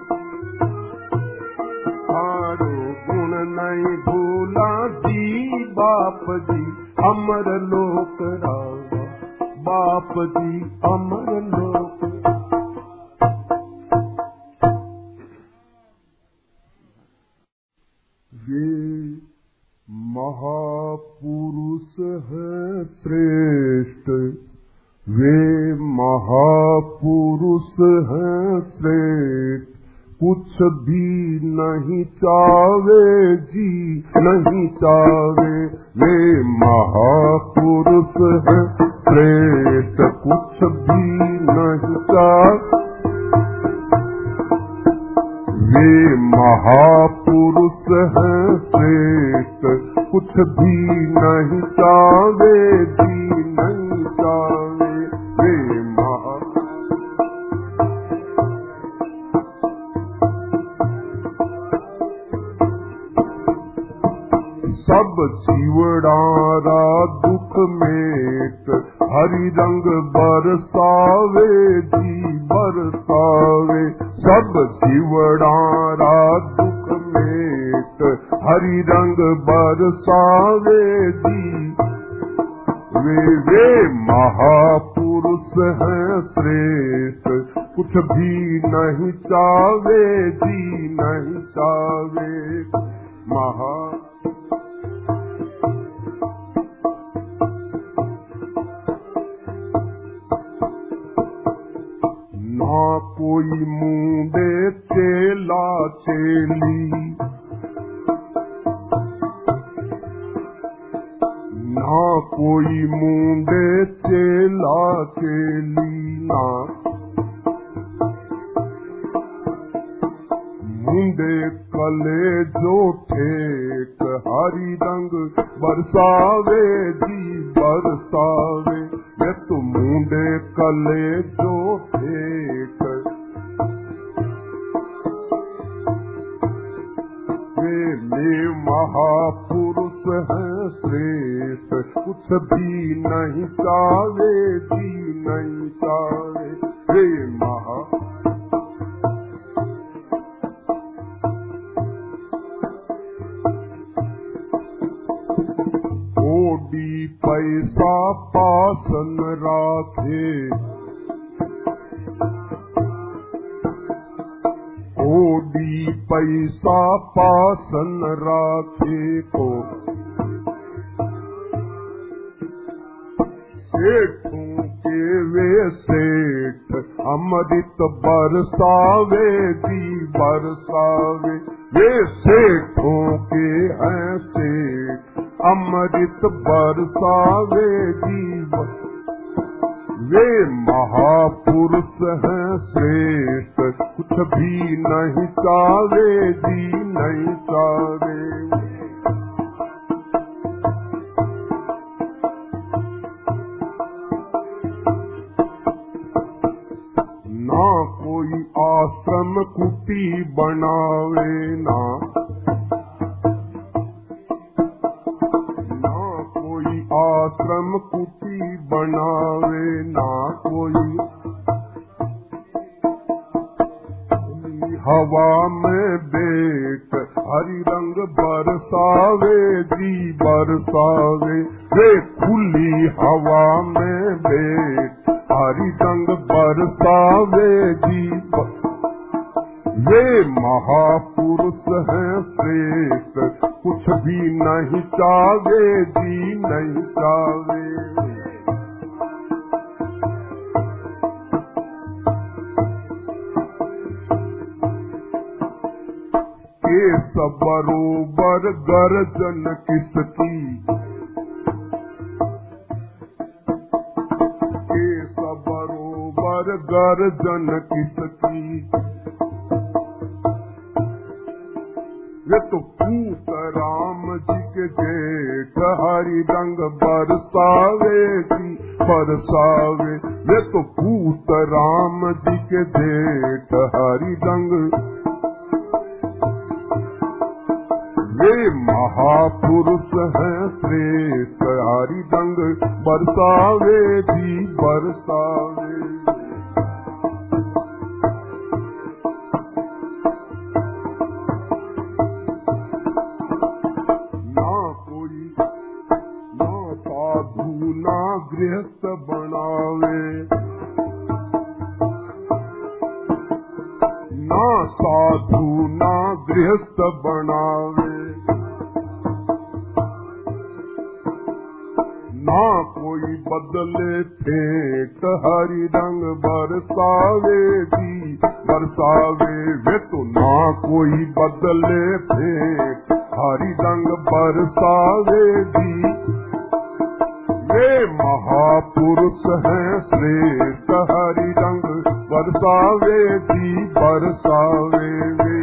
थारो गुण नहीं भूला जी बाप जी अमर लोक रावा बाप जी अमर लोक ये महापुरुष है श्रेष्ठ। वे महापुरुष है श्रेष्ठ। कुछ भी नहीं चावे जी, नहीं चावे। वे महापुरुष है, श्रेष्ठ कुछ भी नहीं चावे। वे महापुरुष हैं, श्रेष्ठ कुछ भी नहीं चावे जी, नहीं चावे। सब जीवड़ारा दुख मेट, हरि रंग बरसावे, जी बरसावे। सब जीवड़ारा दुख मेट, हरि रंग बरसावे, जी। वे वे महापुरुष हैं श्रेष्ठ, कुछ भी नहीं चावे, जी नहीं चावे। महा कोई मुंडे चेला चेली। ना कोई मुंडे चेला चेली ना। मुंडे कले जो ठेक, हरी रंग बरसावे जी बरसावे। तो मुंडे कले जो ठेक वे महापुरुष हैं श्रेष्ठ, कुछ भी नहीं चावे जी नहीं चावे वे महा कोडी पैसा पासन राखे। कोडी पैसा पासन राखे को। सेठों के वे सेठ, अमृत बरसावे जी बरसावे। वे सेठों के हैं सेठ। अमृत बरसावे जी बर- वे महापुरुष हैं श्रेष्ठ, कुछ भी नहीं चावे जी नहीं चावे ना कोई आश्रम कुटी बनावे, ना आश्रम कुटी बनावे ना कोई। हवा में बेट हरी रंग बरसावे, जी बरसावे। वे खुली हवा में बेट हरी रंग बरसावे, जी ब- वे महापुरुष हैं श्रेष्ठ। कुछ भी नहीं चावे जी नहीं चावे के सब बरोबर गर्जन किसकी? के सब बरोबर गर्जन किसकी? ये तो पूत राम जी के जेठ हरि रंग बरसावे जी बरसावे। ये तो पूत राम जी के जेठ हरि रंग। वे महापुरुष हैं श्रेष्ठ हरि रंग, बरसावे जी, बरसावे। ਨਾ ਗ੍ਰਸਤ ਬਣਾਵੇ। ਨਾ ਸਾਧੂ, ਨਾ ਗ੍ਰਸਤ ਬਣਾਵੇ। ਨਾ ਕੋਈ ਬਦਲੇ ਫੇਟ ਹਰੀ ਰੰਗ ਬਰਸਾਵੇ ਦੀ ਬਰਸਾਵੇ ਵੇ ਤੋ ਨਾ ਕੋਈ ਬਦਲੇ ਫੇਟ ਹਰੀ ਰੰਗ ਬਰਸਾਵੇ ਦੀ। वे महापुरुष हैं, श्रेष्ठ हरि रंग बरसावे जी, बरसावे वे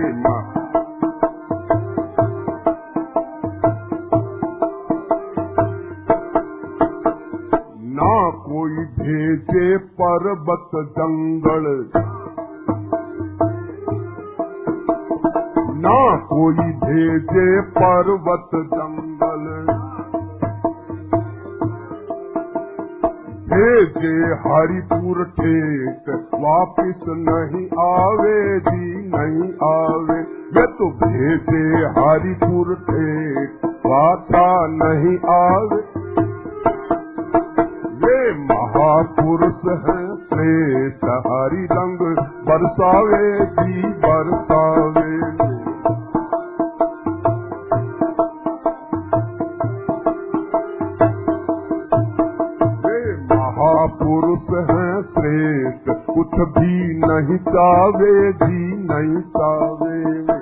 ना कोई भेजे पर्वत जंगल। ना कोई भेजे पर्वत जंगल। भेजे हरिपुर ठेक वापिस नहीं आवे जी, नहीं आवे। वे तो भेजे हरिपुर ठेक वाचा नहीं आवे। वे महापुरुष है श्रेष्ठ हरिदंग बरसावे जी, बरसा कुछ भी नहीं चावे जी नहीं चावे।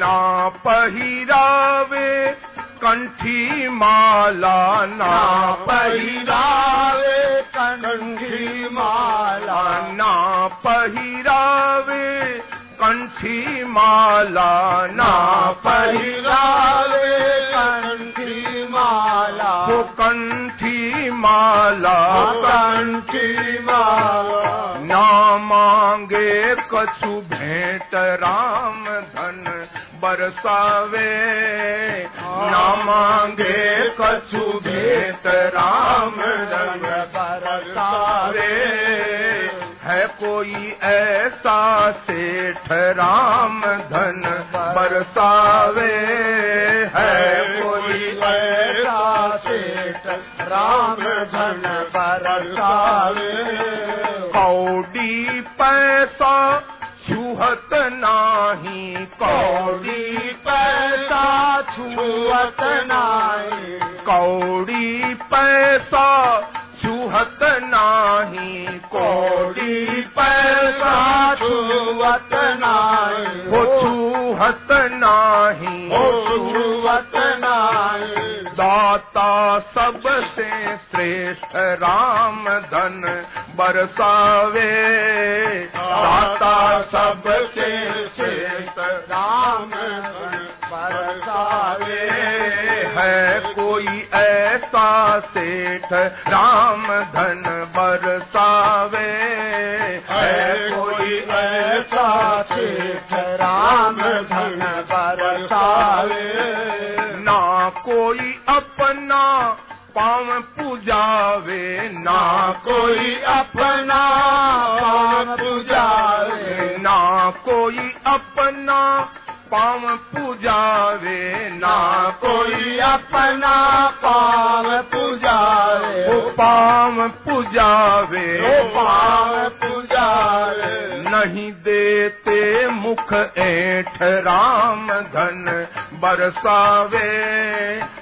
ना पहिरावे कंठी माला ना पहिरावे कंठी माला। ना पहिरावे कंठी माला ना पहिरावे कंठी माला। वो कंठी माला। कंठी माला। ना मांगे कछु भेंट राम धन बरसावे। ना मांगे कछु भेंट राम धन बरसावे कोई ऐसा सेठ राम धन बरसावे है कोई ऐसा सेठ राम धन बरसावे। कौडी पैसा छुहत नाही कौड़ी पैसा छुहत नाही। कौड़ी पैसा छुहत नाही कौड़ी पैसा छुहत नाही। हो छुहत नाही हो छुहत नाही। दाता सबसे श्रेष्ठ राम धन बरसावे। दाता सबसे श्रेष्ठ राम धन। बरसावे है कोई ऐसा सेठ, राम धन बरसावे। है कोई ऐसा सेठ, राम धन बरसावे। ना कोई अपना पाँव पूजावे, ना कोई अपना पाँव पूजावे। ना कोई अपना पाँव पूजावे ना कोई अपना पाँव पूजावे वो पाँव पूजावे वो पाँव पूजावे नहीं देते मुख ऐठ राम धन बरसावे।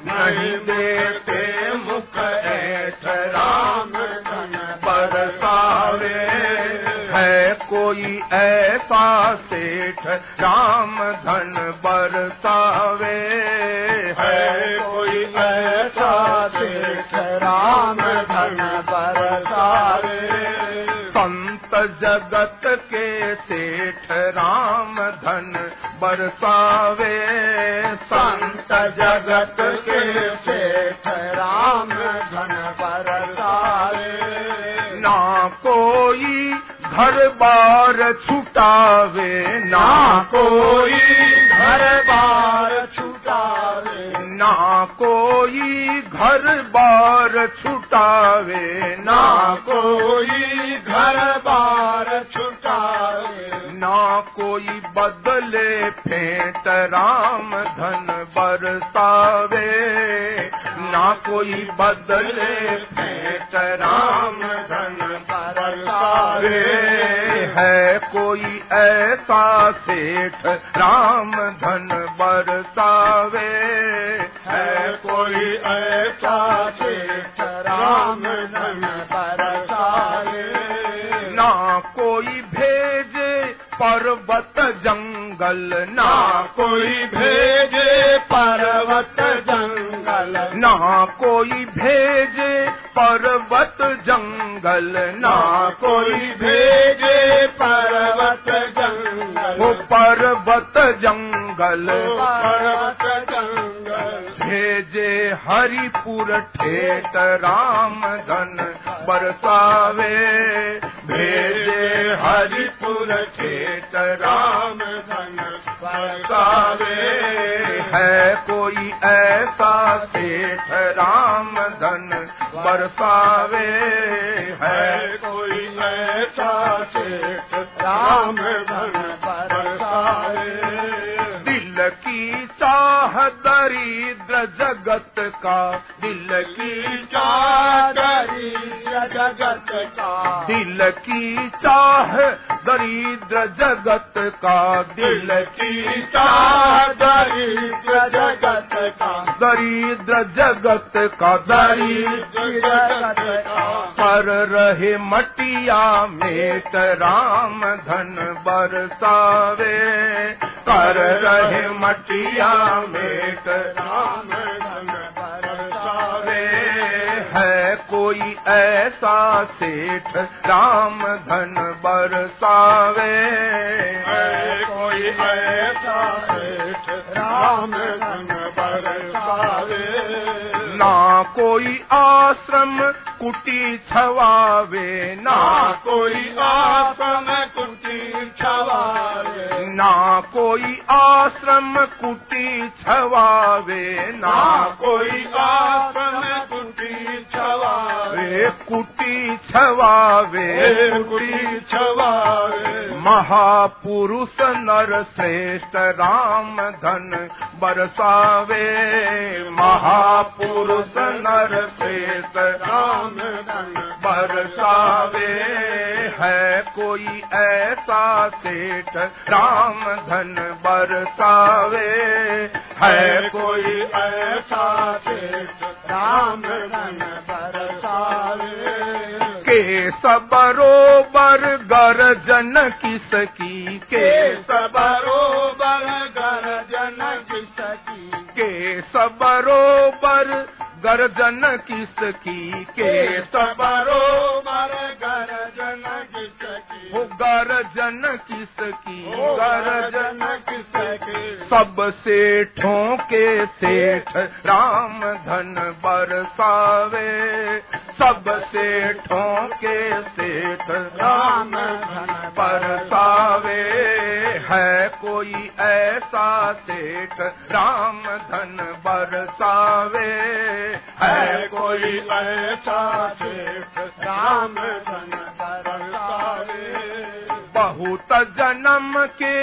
नहीं देते मुख ऐठ राम कोई ऐसा सेठ राम धन बरसावे। है कोई ऐसा सेठ राम धन बरसावे। संत जगत के सेठ राम धन बरसावे। संत जगत के सेठ राम धन बरसावे। ना कोई घर बार छुटावे ना कोई। घर बार छुटावे। ना कोई घर बार छुटावे ना कोई घर बार छुटावे। ना कोई बदले फेंट राम धन बरसावे। ना कोई बदले फेंट राम धन बरसावे। है कोई ऐसा सेठ राम धन बरसावे। है कोई ऐसा सेठ राम धन बरसावे। पर्वत जंगल ना कोई भेजे पर्वत जंगल। ना कोई भेजे पर्वत जंगल ना कोई भेजे पर्वत जंगल। वो पर्वत जंगल। पर्वत जंगल। भेजे हरिपुर ठेठ राम धन बरसावे। भेजे हरिपुर ठेठ राम धन बरसावे है कोई ऐसा सेठ राम धन बरसावे है कोई ऐसा सेठ राम धन बरसावे। दिल की चाह दरिद्र जगत का दिल की चाह दरिद्र जगत का। दिल की जगत का दिल की दरिद्र जगत का। दरिद्र जगत का दरिद्र जगत का। पर रहे मटिया मेट राम धन बरसावे। कर रहे मटिया मेट राम धन है कोई ऐसा सेठ राम धन बरसावे। है कोई ऐसा सेठ राम धन बरसावे। ना कोई आश्रम कुटी छवावे ना कोई आसम कुटी छवावे ना कोई आश्रम कुटी छवावे ना कोई आसम कुटी छवावे। कुटी छवावे कुटी छवावे। महापुरुष नर श्रेष्ठ राम धन बरसावे। महापुरुष नर प्रेत राम बरसावे है। कोई ऐसा सेठ राम धन बरसावे है। कोई ऐसा सेठ राम धन बरसावे। के सबरोबर गर्जन किसकी के सबरोबर गर्जन किसकी के सबरोबर गर्जन किसकी के सबरोबर गर्जन किसकी? वो गर्जन किसकी गर्जन गर्जन किसकी? सब सेठों के सेठ राम धन बरसावे। सब सेठों के सेठ राम धन बरसावे। है कोई ऐसा सेठ राम धन बरसावे? है कोई ऐसा राम धन बहुत जन्म के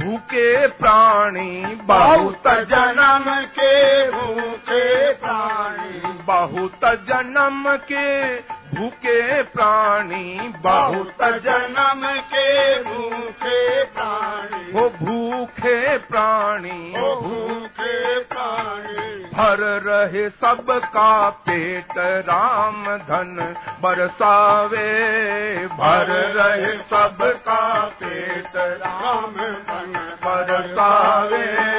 भूखे प्राणी बहुत जन्म के भूखे प्राणी। बहुत जन्म के भूखे प्राणी बहुत जन्म के भूखे प्राणी। वो भूखे प्राणी भूखे प्राणी। भर रहे सबका पेट राम धन बरसावे। भर रहे सबका पेट राम धन। बरसावे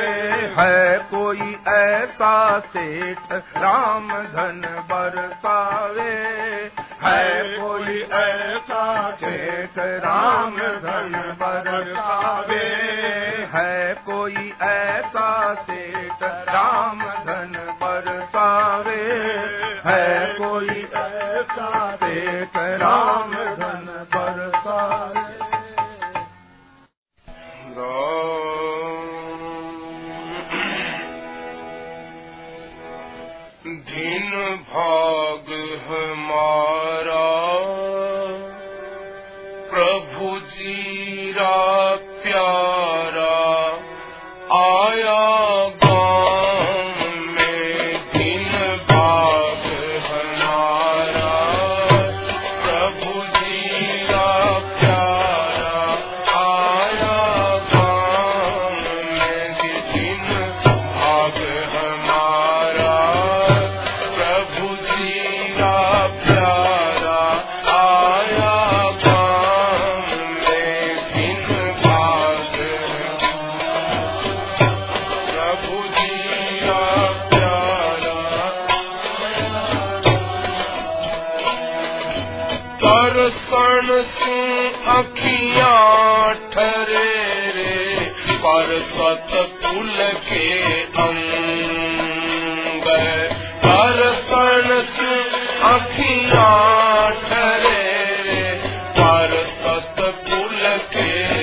है कोई ऐसा सेठ राम धन बरसावे। है कोई ऐसा सेठ राम धन बरसावे। है कोई ऐसा सेठ राम धन बरसावे। है कोई ऐसा सेठ राम भाग हमारा प्रभु जीरा प्यारा। अखियाँ ठरे रे पर सतपुल के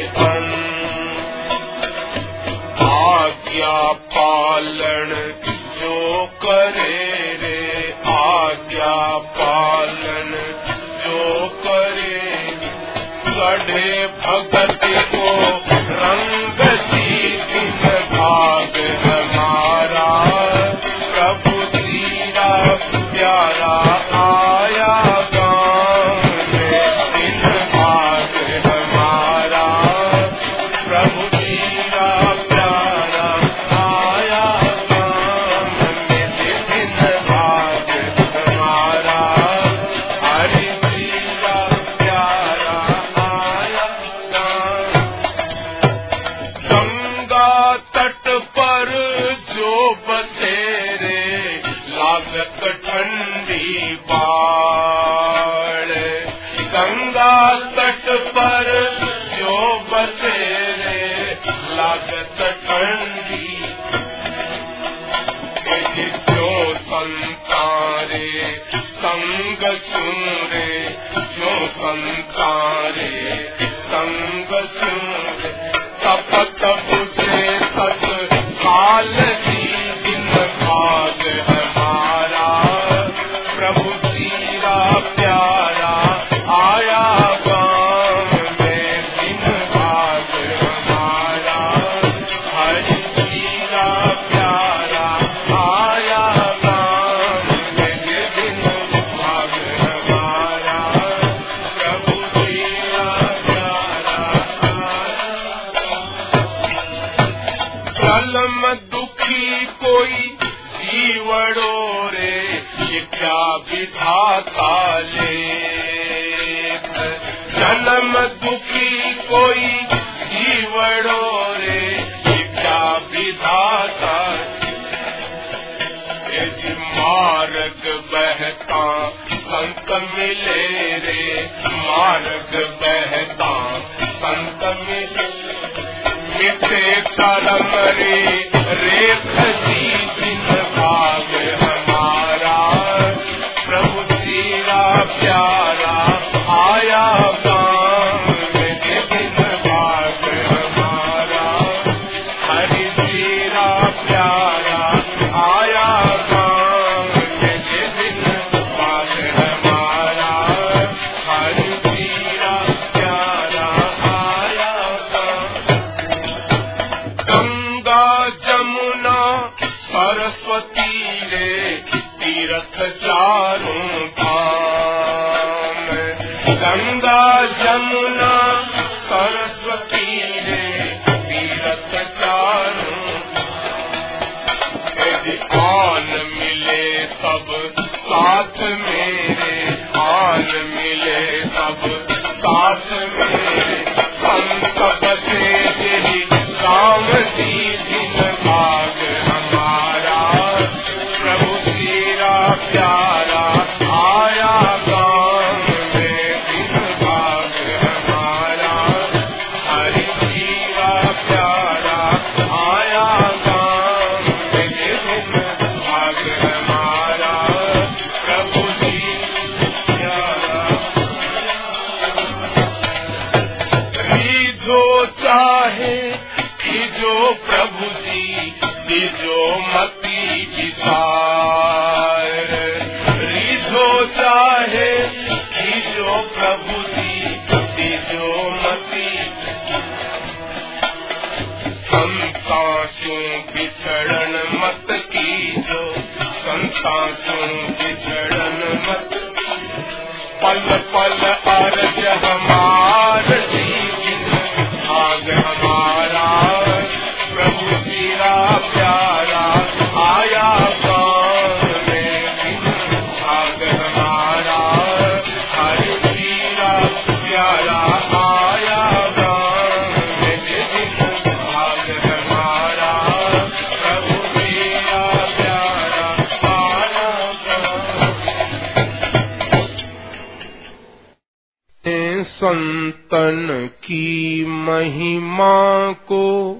संतन की महिमा को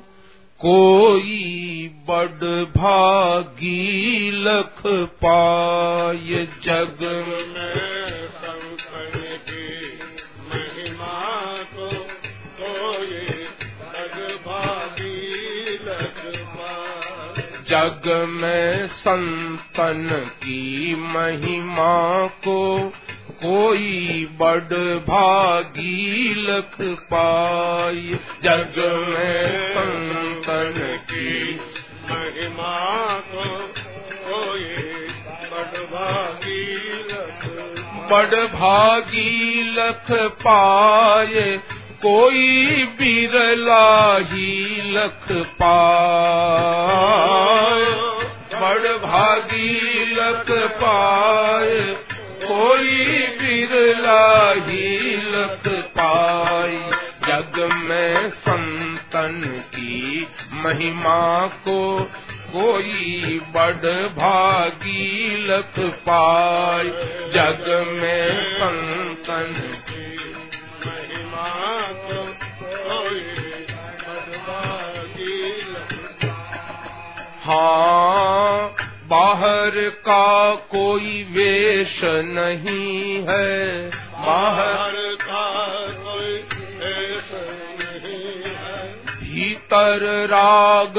कोई बड़ भागी लख पाय जग। में जग में संतन की महिमा को कोई बड़ भागी लख पाई। जग में संतन की महिमा को कोई बड़ भागी बड़ भागी लख पाए कोई बिरला ही लख पाए। बड़ भागी लख पाए कोई बिरला ही लत पाई। जग में संतन की महिमा को कोई बड़ भागी लत पाई। जग में संतन की महिमा हाँ बाहर का कोई वेश नहीं है। बाहर का कोई वेश नहीं है। भीतर राग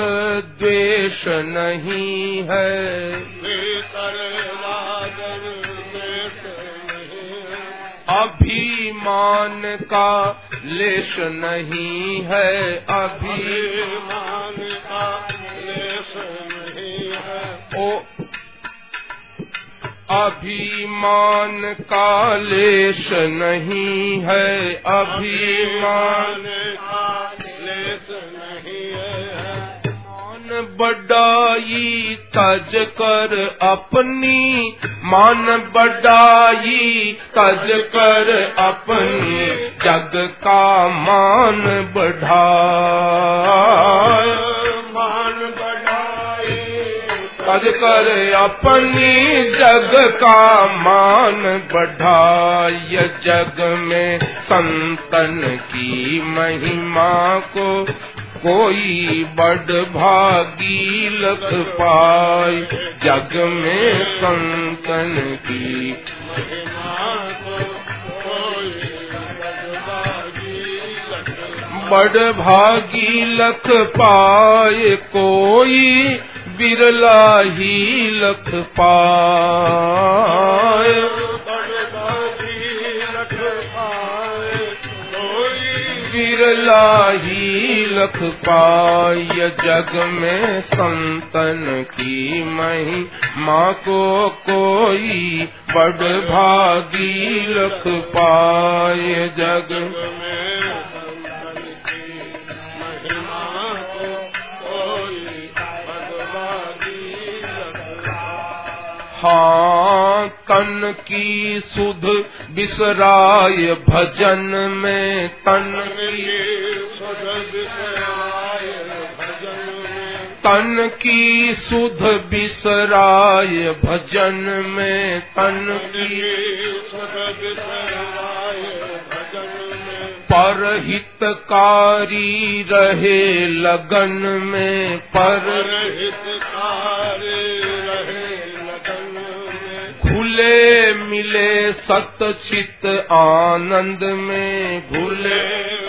द्वेष नहीं है। भीतर राग द्वेष नहीं है। अभिमान का लेश नहीं है। अभिमान का लेश नहीं है ओ अभिमान का लेश नहीं है अभिमान का लेश नहीं है मान बड़ाई तज कर अपनी मान बड़ाई तज कर अपनी जग का मान बढ़ा मान तज कर अपनी जग का मान बढ़ाय जग में संतन की महिमा को कोई बड़ भागी लख पाय जग में संतन की बड़ भागी लख पाए कोई बिरला ही लख पाए। बिरला ही लख पाय जग में संतन की मही। माँ को कोई बड़ भागी लख पाए जग में। हाँ तन की सुध बिसराय भजन में तन की सुध बिसराय भजन में तन की सुध बिसराय भजन में तन की सुध बिसराय भजन में पर हितकारी रहे लगन में पर हितकारी रहे खुले मिले सत चित आनंद में भूले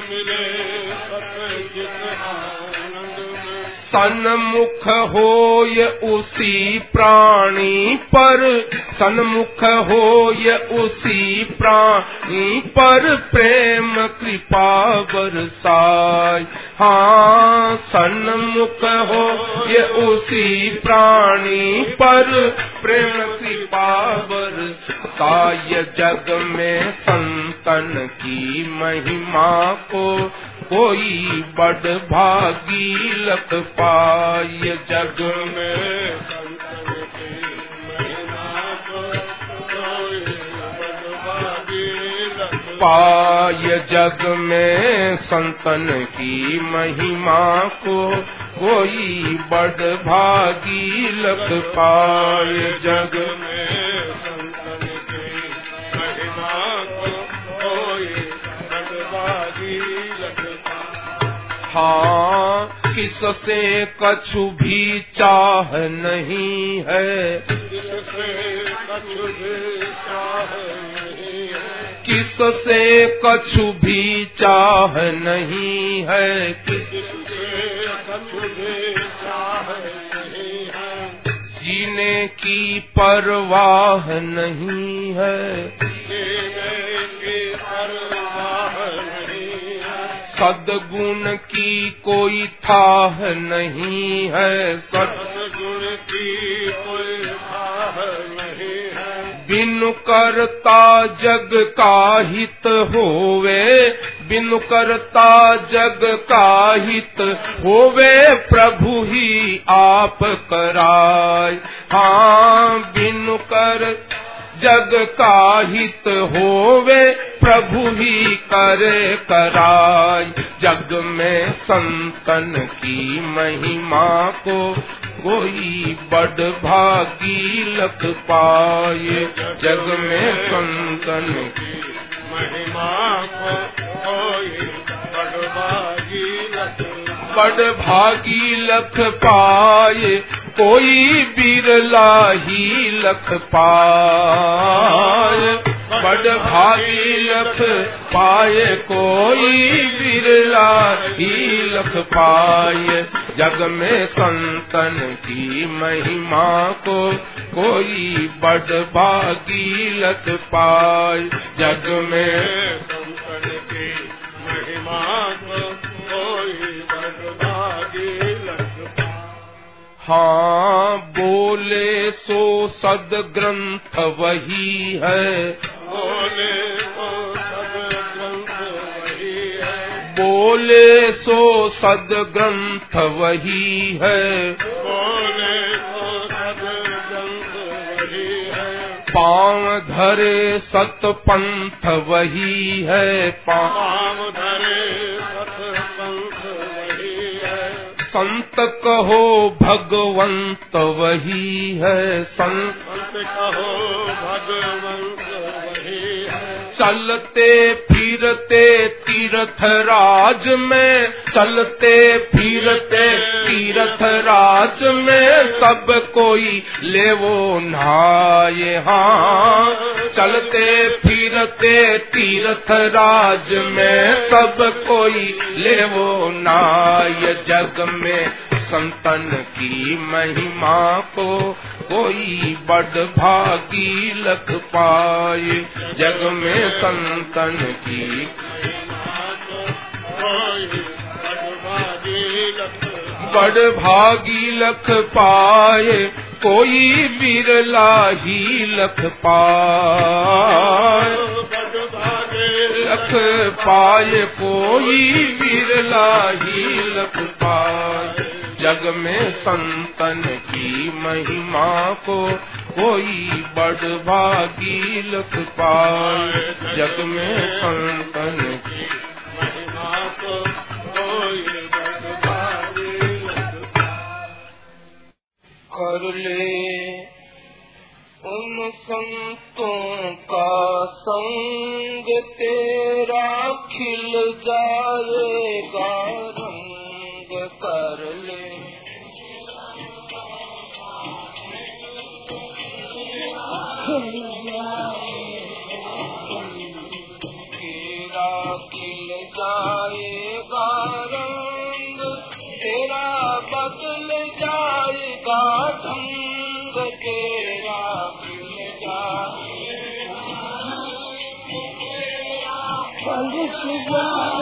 मिले सन्मुख होय उसी प्राणी पर। सन्मुख होय उसी प्राणी पर प्रेम कृपा बरसाय हाँ सन्मुख हो ये उसी प्राणी पर प्रेम कृपा बरसाय जग में संतन की महिमा को कोई बड़ भागी लख पाय जग में। पाय जग में संतन की महिमा को कोई बड़ भागी लख पाय जग में। हाँ किससे कछु भी चाह नहीं है। किससे कछु भी चाह नहीं है। किससे कछु भी चाह नहीं है। किससे कछु भी चाह नहीं है। जीने की परवाह नहीं है। सदगुण की कोई थाह नहीं है सदगुण की कोई थाह नहीं है। बिनु करता जग का हित होवे बिनु करता जग का हित होवे प्रभु ही आप कराय हाँ बिनु कर जग का हित होवे, प्रभु ही करे कराय जग में संतन की महिमा को कोई बड़ भागी लख पाए। जग में संतन की बड़भागी लख बड़ भागी लख पाए, कोई बिरला ही लख पाए। बड़ भागी लख पाए, कोई बिरला ही लख पाए। जग में संतन की महिमा को, कोई बड़ भागी लख पाए। जग में हाँ बोले सो सद ग्रंथ वही है। बोले तो सद ग्रंथ वही है। बोले सो सद ग्रंथ वही है। बोले तो पाँव धरे सत पंथ वही है पाँव। धरे सत पंथ वही है। संत कहो भगवंत वही है संत कहो भगवंत चलते फिरते तीर्थ राज में, चलते फिरते तीर्थ राज में सब कोई ले वो नहाए हाँ। चलते फिरते तीर्थ राज में सब कोई ले वो नाय जग में संतन की महिमा को कोई बड़ भागी लख पाए। जग में संतन की बड़ भागी लख पाए। कोई बिरला ही लख पाए। लख पाए, कोई बिरला ही लख पाए। जग में संतन की महिमा को कोई बड़ भागी लख पाए। जग में संतन की महिमा को कोई कर ले उन संतों का संग तेरा खिल जाएगा रंग। कर ले। तेरा जाएगा रंग तेरा बदल जाएगा ढंग तेरा खिल ढंग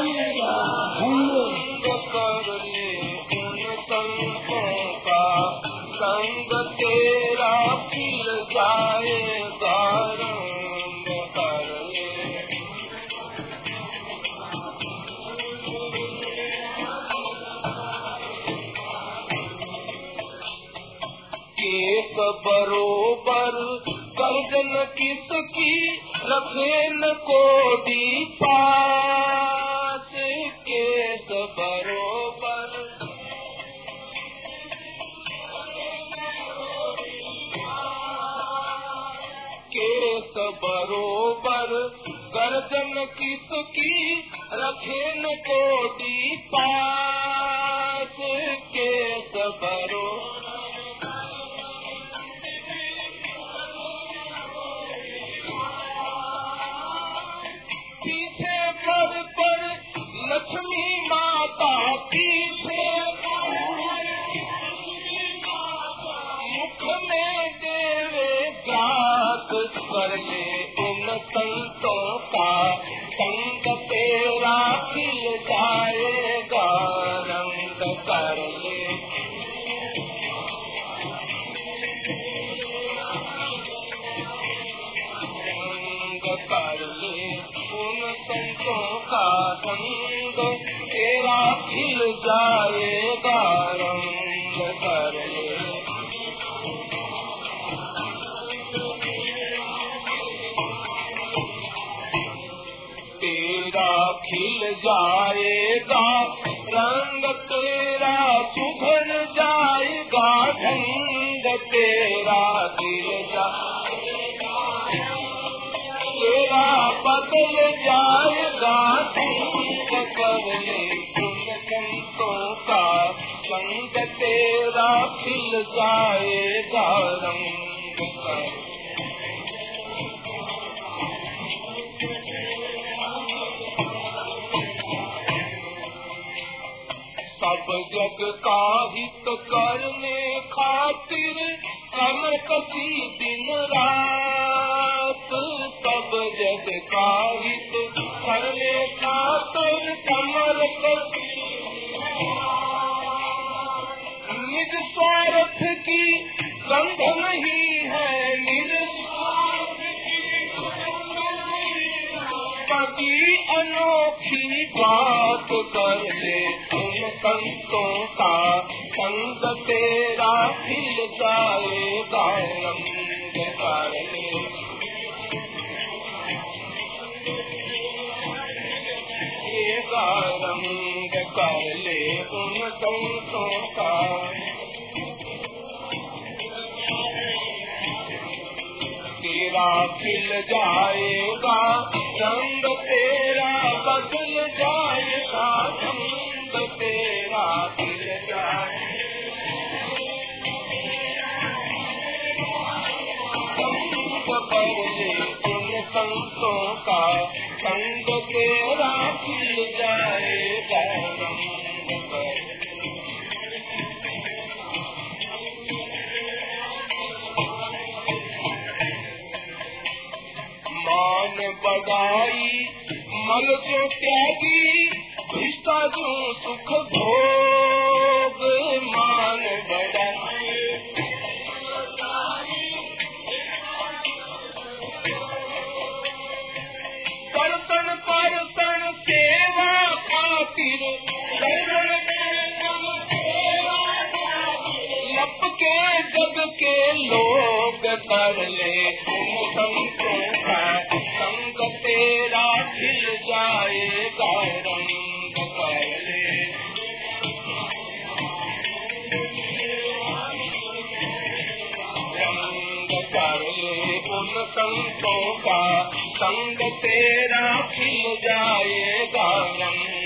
रखेन का हित संतों का संग तेरा खिल जाएगा रंग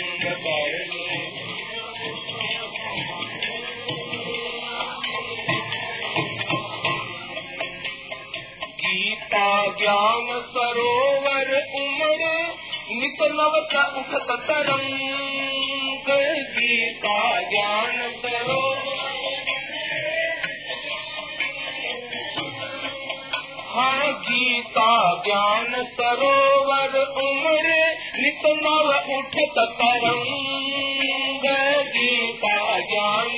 गीता ज्ञान सरोवर उमड़ नित नवत उठत तरंग। गीता ज्ञान सरोवर हाँ गीता ज्ञान सरोवर उम्र नित नव उठत तरंग। गीता ज्ञान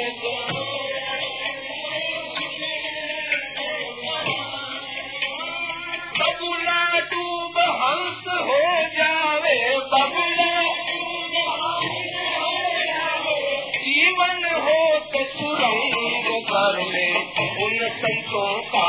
बबुला डूब हंस हो जावे, बबुला जीवन हो तो सुरंग कर ले, उन संतों का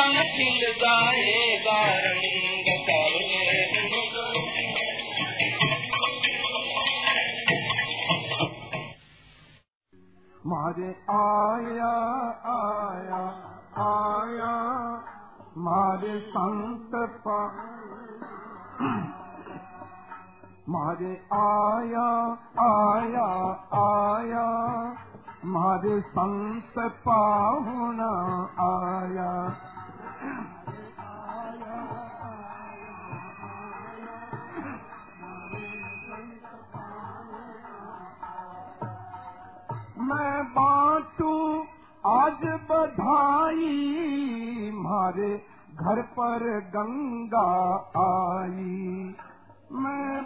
रंग मारे आया आया आया, मारे संत पा, मारे आया आया आया, मारे संत पाहुना आया। बधाई मारे घर पर गंगा आई। मैं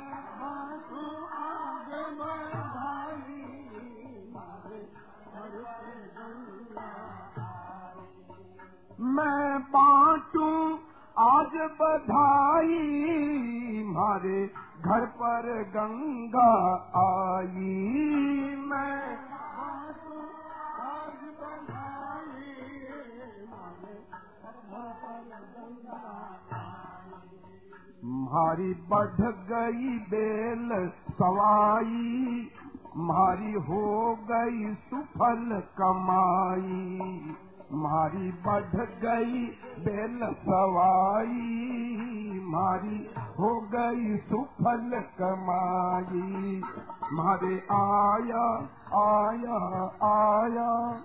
मैं बांटूं आज बधाई मारे घर पर गंगा आई। मैं मारी बढ़ गई बेल सवाई, मारी हो गई सुफल कमाई। मारी बढ़ गई बेल सवाई, मारी हो गई सुफल कमाई। मारे आया आया आया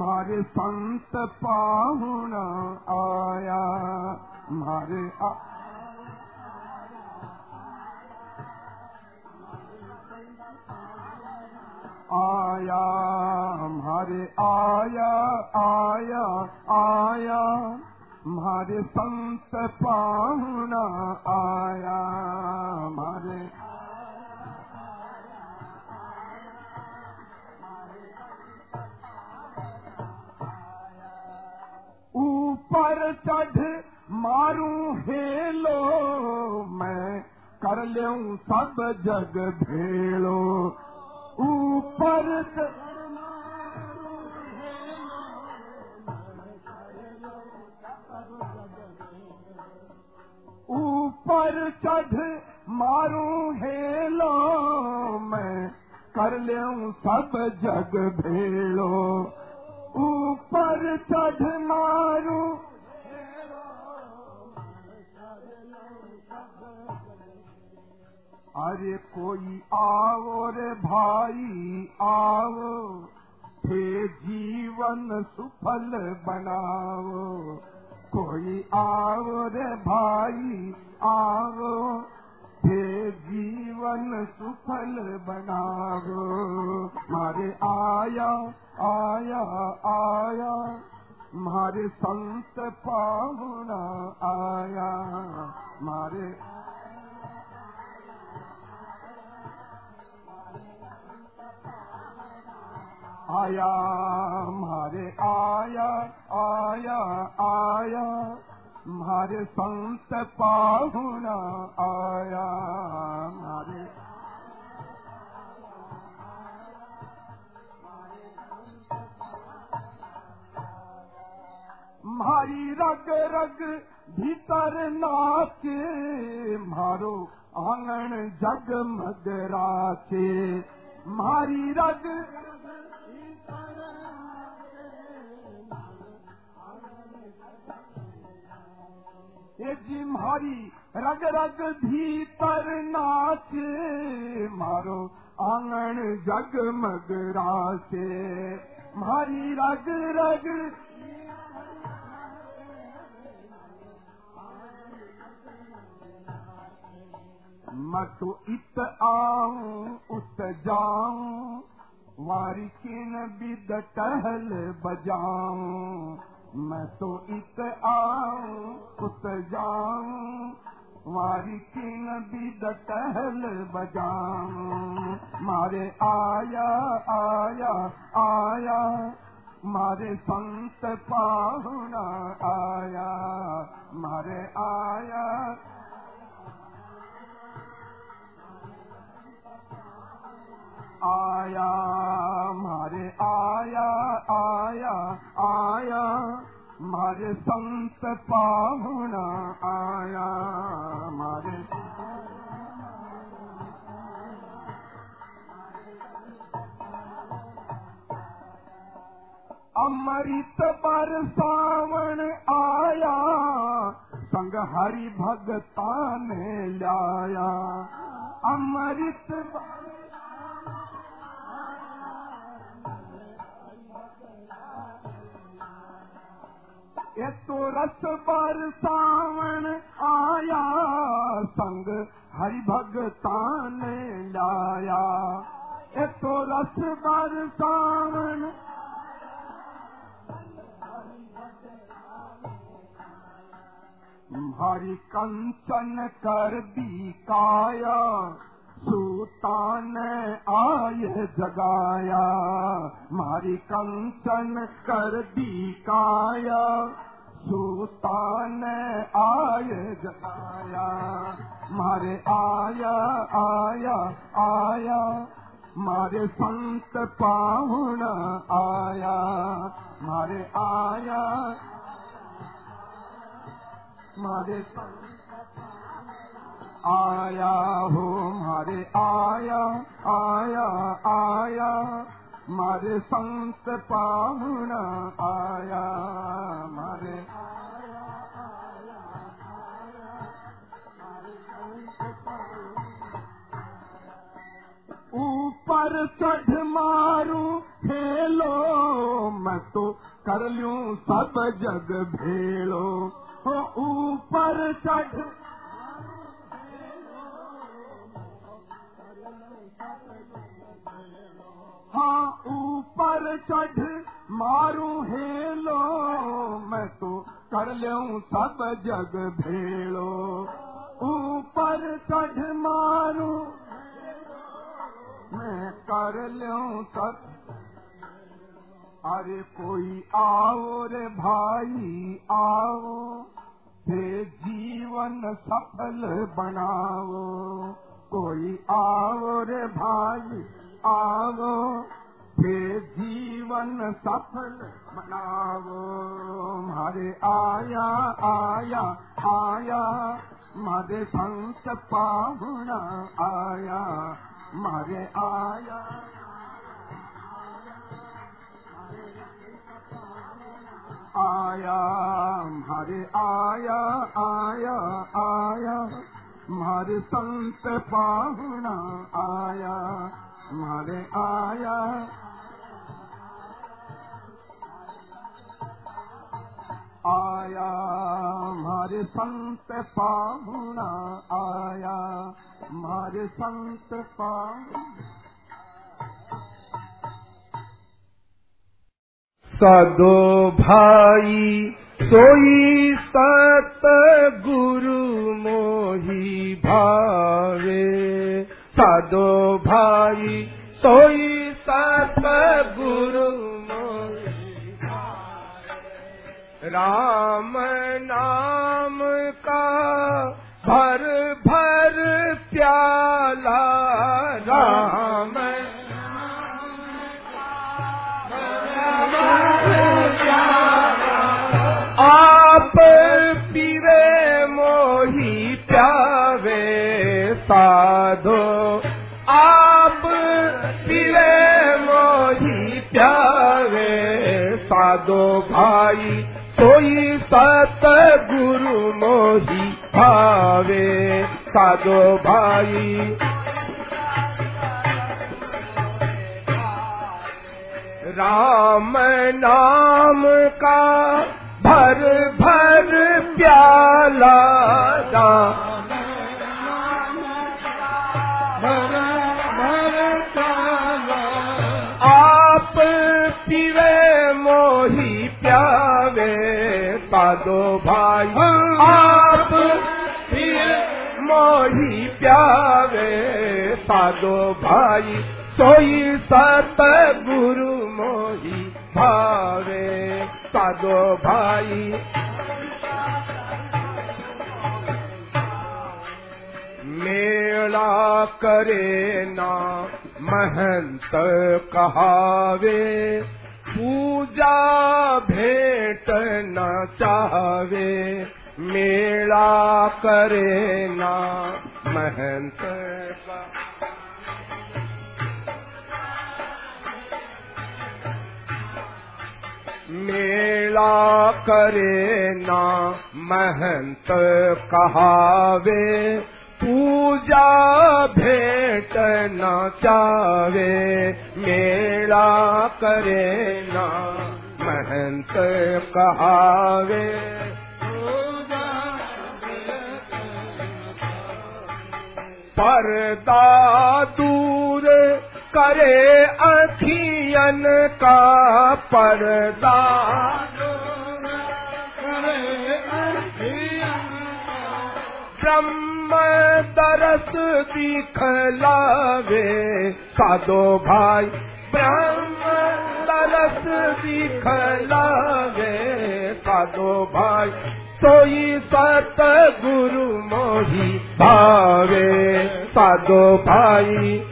मारे संत पाहुणा आया मारे आ, आया हमारे आया आया आया हमारे संत पाहुणा आया हमारे ऊपर चढ़ मारू हेलो मैं कर लूं सब जग भेड़ो चढ़ मारू हेलो मैं कर लूं सब जग भेड़ो ऊपर चढ़ मारू। अरे कोई आओ रे भाई आओ। थे जीवन सुफल बनाओ। कोई आओ रे भाई आओ थे जीवन सुफल बनाओ। मारे आया आया आया। मारे संत पाहुणा आया। मारे आया मारे आया आया आया। मारे संत पाहुणा आया रग रग भीतर नाचे मारो आंगन जगमग राचे मारी रग ये जी मारी रग रग भीतर नाचे मारो आंगन जगमग राचे मारी रग रग मैं तो इत आऊं उत जाऊं वारी किन बिद टहल बजाऊं मैं तो इत आऊं उत जाऊं वारी किन बिद टहल बजाऊं। मारे आया आया आया मारे संत पाहुणा आया। मारे आया आया मारे आया आया आया मारे संत आया मारे अमृत पर सावण आया संग हरि लाया अमृत ये तो रस पर सावण आया संग हरि भगतान लाया एतो रस पर सावण हरि कंचन कर बी काया सुतान आय जगाया, मारी कंचन कर दी काया सुतान आय जगाया, मारे आया आया आया। मारे संत पाहुण आया, मारे आया। मारे आया हो मारे आया आया आया। मारे संत पाहुण आया, मारे। ऊपर चढ़ मारू, खेलो, मैं तो कर लूँ सब जग भेलो। हो ऊपर चढ़ हाँ ऊपर चढ़ मारू हेलो, मैं तो कर लूँ सब जग भेड़ो ऊपर चढ़ मारू, मैं कर लूँ सब। अरे कोई आओ रे भाई, आओ, हे जीवन सफल बनाओ। कोई आओ रे भाई आओ हे जीवन सफल बनाओ हमारे आया आया आया। मारे संत पाहुणा आया। मारे आया। आया हमारे आया आया आया। हमारे संत पाहुणा आया आया। आया हमारे संत पाहुणा आया। हमारे संत पाहुणा। सदो भाई सोई सत गुरु मोही भावे सदो भाई सोई सत गुरु राम नाम का भर भर प्याला। राम साधो। आप पीरे मोही प्यावे साधो भाई सोई सत गुरु मोही भावे। साधो भाई। राम नाम का भर भर प्याला आप पीवे मोही प्यावे साधो भाई। आप पीवे मोही प्यावे साधो भाई। सोई सत गुरु मोही साधो भाई मेला करे ना महंत कहावे, पूजा भेंट न चाहवे, मेला करे ना महंत मेला करे ना महंत कहावे पूजा भेंट न चावे मेला करे ना महंत कहावे। पर्दा दूर करे अखियन का पर्दा। दूर करे अखियन ब्रह्म दरस दिखलावे। साधो भाई ब्रह्म दरस दिखलावे। साधो भाई सोई सत गुरु मोही भावे। साधो भाई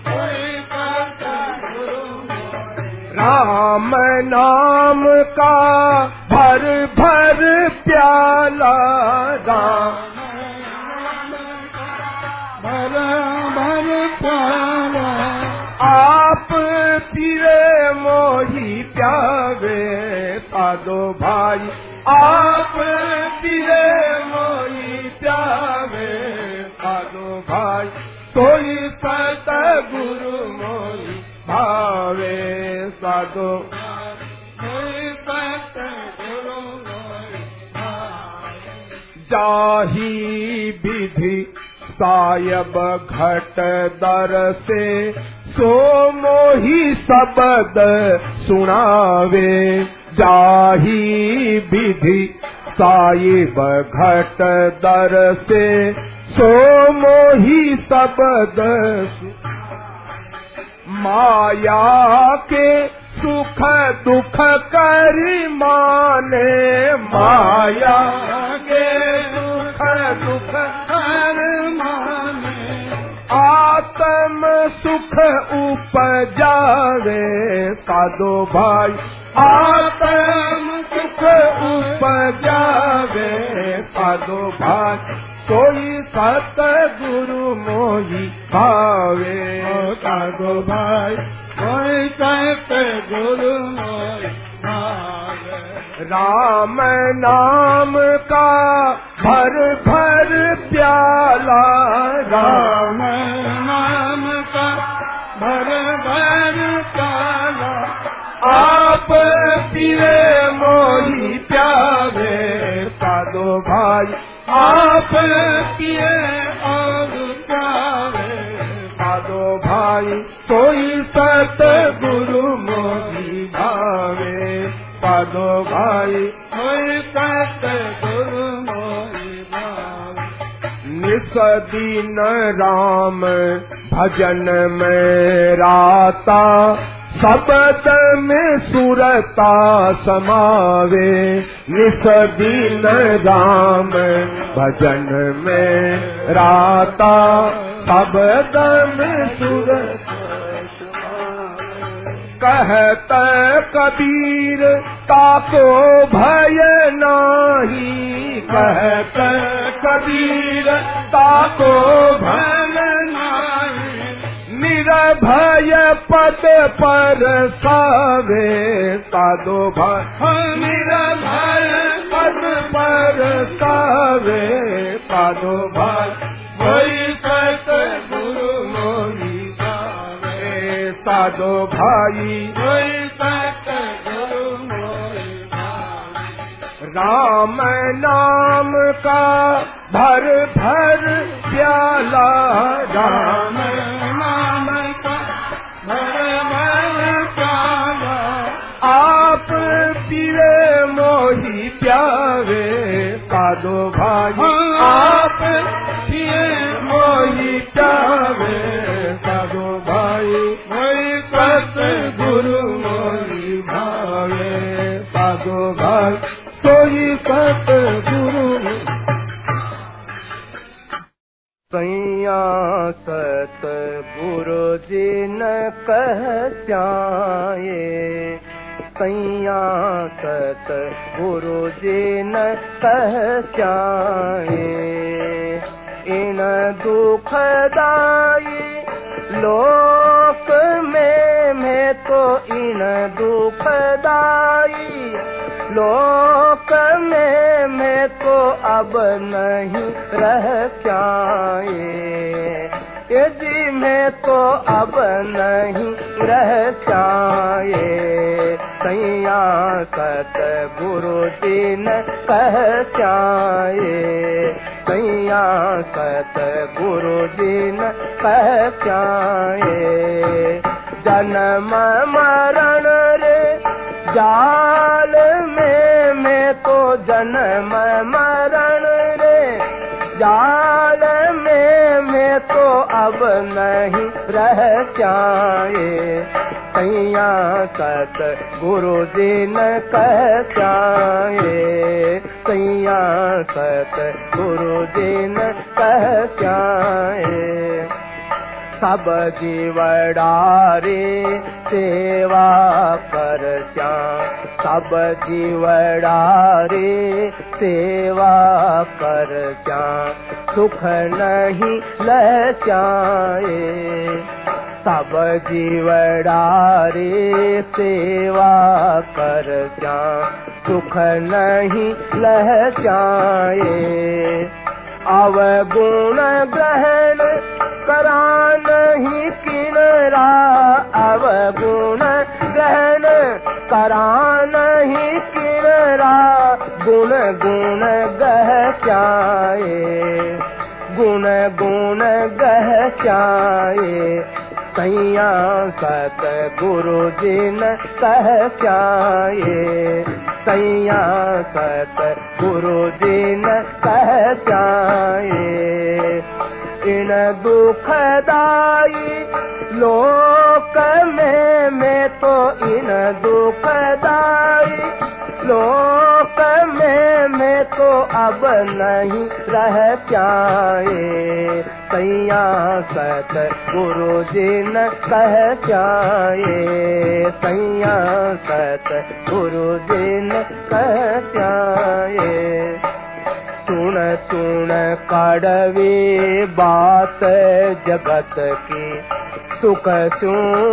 राम नाम का भर भर प्याला राम साधो भाई। आप पिए मोही प्यावे साधो भाई। कोई सत गुरु मोही भावे साधो। जाही विधि सायब घट दर से सो मोही सबद सुनावे। जाही विधि साहिब घट दर से सो मोही सबद सु माया के सुख दुख करी माने माया के सुख उपजावे। साधो भाई, आत्म सुख उपजावे। साधो भाई कोई सत गुरु मोही भावे। साधो भाई कोई सत गुरु मोही राम नाम का भर भर प्याला। राम नाम भर भर आप पिए मोही प्यावे साधो भाई। आप किए और प्यारे साधो भाई। कोई सत गुरु मोही भावे। साधो भाई, कोई सत गुरु मोही निस दिन राम भजन में राता सबद में सुरता समावे। निस दिन राम भजन में राता सबद में सुरता कहत कबीर ताको भय नाही। कहत कबीर ताको भय नाही। निरभय पद पर सावे साधो भाई निरभय पद पर सावे साधो भाई वही सत गावे साधो भाई। राम नाम का भर भर प्याला राम नाम का भर भर प्याला। आप पिए मोही प्यावे साधो भाई। आप पिए मोही प्यावे साधो भाई। वही सत गुरु मोही भावे। साधो भाई सोई सत गुरु। सैया सत गुरु जी न कह श्याए सैया सत गुरु जी न कह श्याए इन दुखदाई तो इन दुखदाई लोक में मैं तो अब नहीं रह जाए। ये जी मैं तो अब नहीं रह जाए, सैया सत गुरु जी न कह जाए। सैया सत गुरु जी न कह जाए। जन्म मरण रे। जाल में मैं तो जन्म मरण रे। जाल में मैं तो अब नहीं रह जाए। सैया सत गुरु जी न कह जाए सैया सत गुरु दिन कह जाए सब जीवड़ारे सेवा कर श्याम। सब जीवड़ारे सेवा कर श्याम। सुख नहीं लचाए सब जीवड़ारे सेवा कर श्याम। सुख नहीं लचाए अवगुण ग्रहण करा नहीं किनरा अवगुण ग्रहण करा नहीं किनरा गुण गुण गह चाए गुण गुण गह चाए सैया सत गुरु जिन कह चाए सैया सत गुरु जिन कह चाए इन दुखदाई लोक में मैं तो इन दुखदाई। लोक में मैं तो अब नहीं रह जाए सैया सत गुरु जी न कह जाए सैया सत गुरु जी न कह जाए सुन सुन कड़वी बात जगत की. सुख सू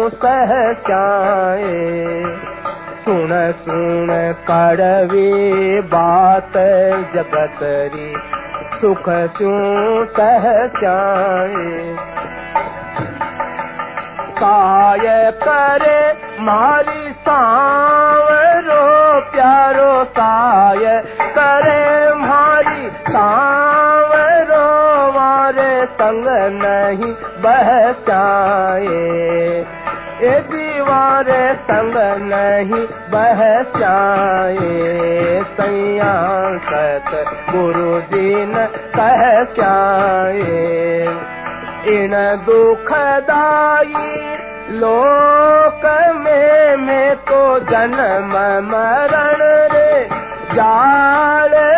सह जाए सुन सुन कड़वी बात जगत री सुख सू सह जाए काय करे मारी सांवरो, प्यारो काय करे मारी सांवरो मारे संग नहीं बहचाए ए दीवारे संग नहीं बहचाए सैया सत गुरु दीन कह इन दुखदाई लोक में मैं तो जन्म मरण रे। मैं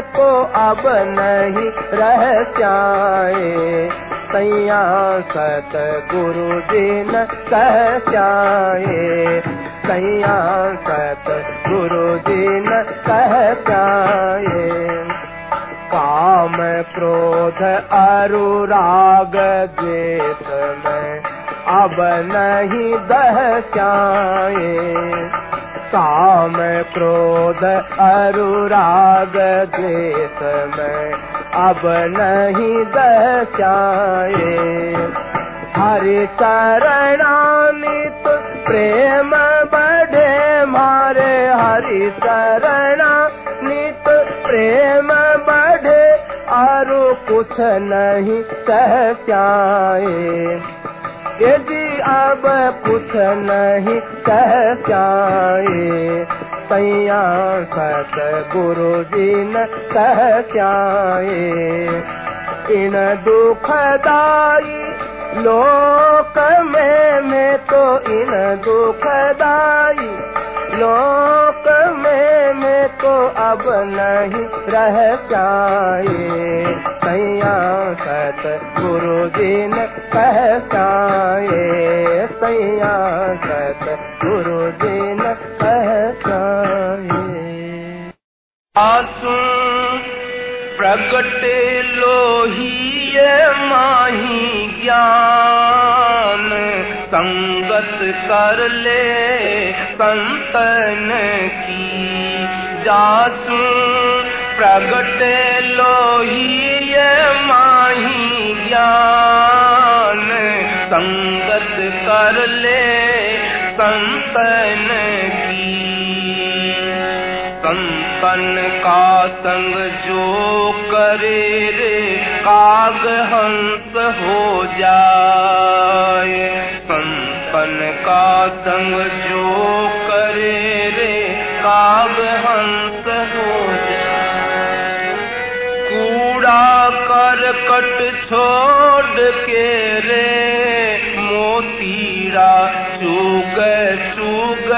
तो अब नहीं रह जाए। सैया सत गुरु दिन कह जाए। सैया सत गुरु दिन कह जाए। काम क्रोध अरुराग द्वेष में अब नहीं दह जाए। काम क्रोध अरुराग देश में अब नहीं दह जाए हरि शरणानित प्रेम बढ़े मारे। हरि शरणानित प्रेम बढ़े और कुछ नहीं सह जाए यदि अब कुछ नहीं कह जाए सैया सत गुरु जी न कह जाए इन दुखदाई लोक में, मैं तो इन दुखदाई लोक में तो अब नहीं रह जाए। सैया सत गुरु जी ने कह जाए सैया सत गुरु जी ने कह जाए आसू प्रगटे लोहिय माही ज्ञान। संगत कर ले संतन की। जासू प्रगटे लोहिय माही ज्ञान। संगत कर ले संतन की। संतन का संग जो करे रे काग हंस हो जाए संतन का संग जो करे रे काग हंस हो जाए कूड़ा करकट छोड़ के रे मोतीरा चुग चुग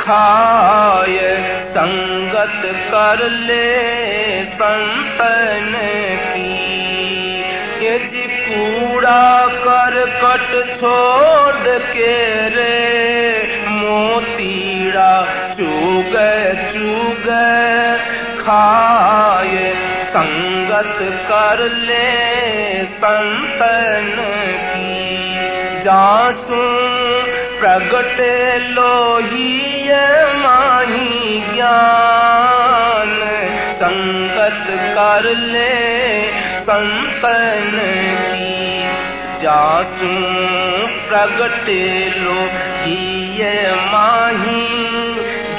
खाय संगत कर ले संतन की। यदि कूड़ा कर कट छोड़ के रे मोतीरा चुग चुग खाय संगत कर ले संतन की। जासू प्रगट लोही माही ज्ञान। संगत कर ले संतन की। जासू प्रगट लोही माही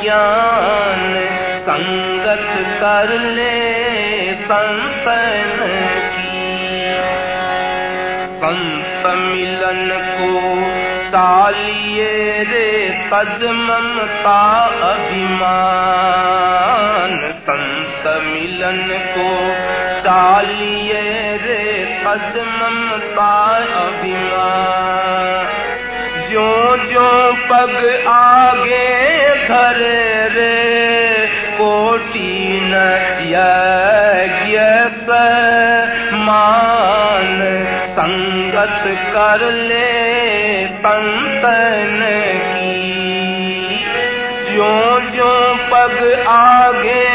ज्ञान। संगत कर ले संतन तालिए रे तज ममता अभिमान। संत मिलन को तालिए रे तज ममता अभिमान। जो जो पग आगे धरे रे, कोटि न यज्ञ मान संगत कर ले पंतन की। जो जो पग आगे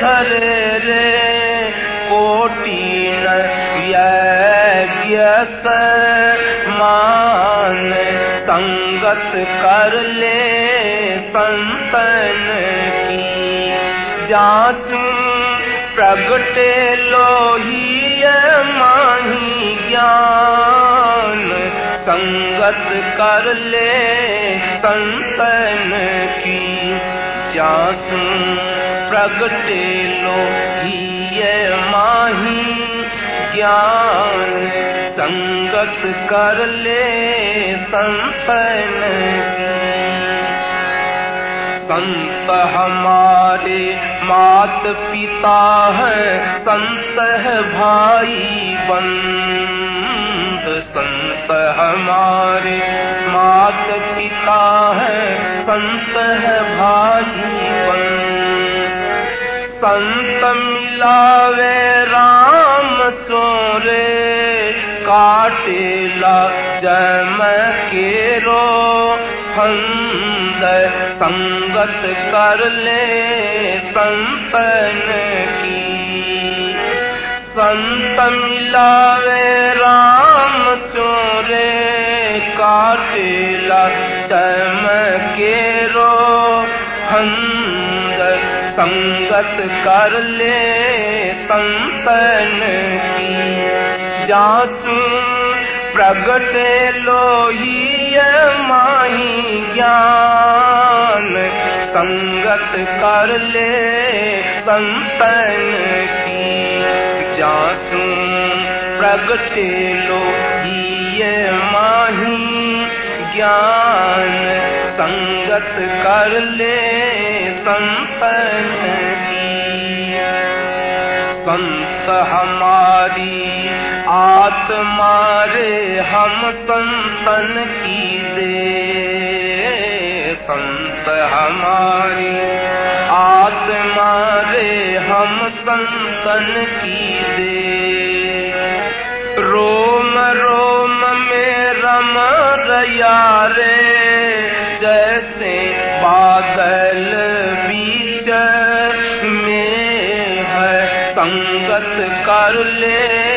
धरे रे कोटि यज्ञ मान संगत कर ले संतन की। जातू प्रगटे लोही माही ज्ञान। संगत कर ले संतन की जातू। प्रगटे लोही माही ज्ञान। संगत कर ले संतन संत हमारे मात पिता है, संत है भाई बंद। संत हमारे मात पिता है, संत है भाई बंद। संत मिलावे राम सोरे काटेला जम के रो फंद संगत कर ले संतन की। संत मिलावे राम चोरे काटेला के रो। फंद संगत कर ले संतन की। जातू प्रगट लोही माही ज्ञान, संगत कर ले संतन की। जातू प्रगट लोही माही ज्ञान, संगत कर ले संतन की। संत हमारी आत्मा रे, हम संतन की दे। संत हमारी। आत्मा रे, हम संतन की दे। रोम रोम में रम रया रे। जैसे बादल बीच में है, संगत कर ले।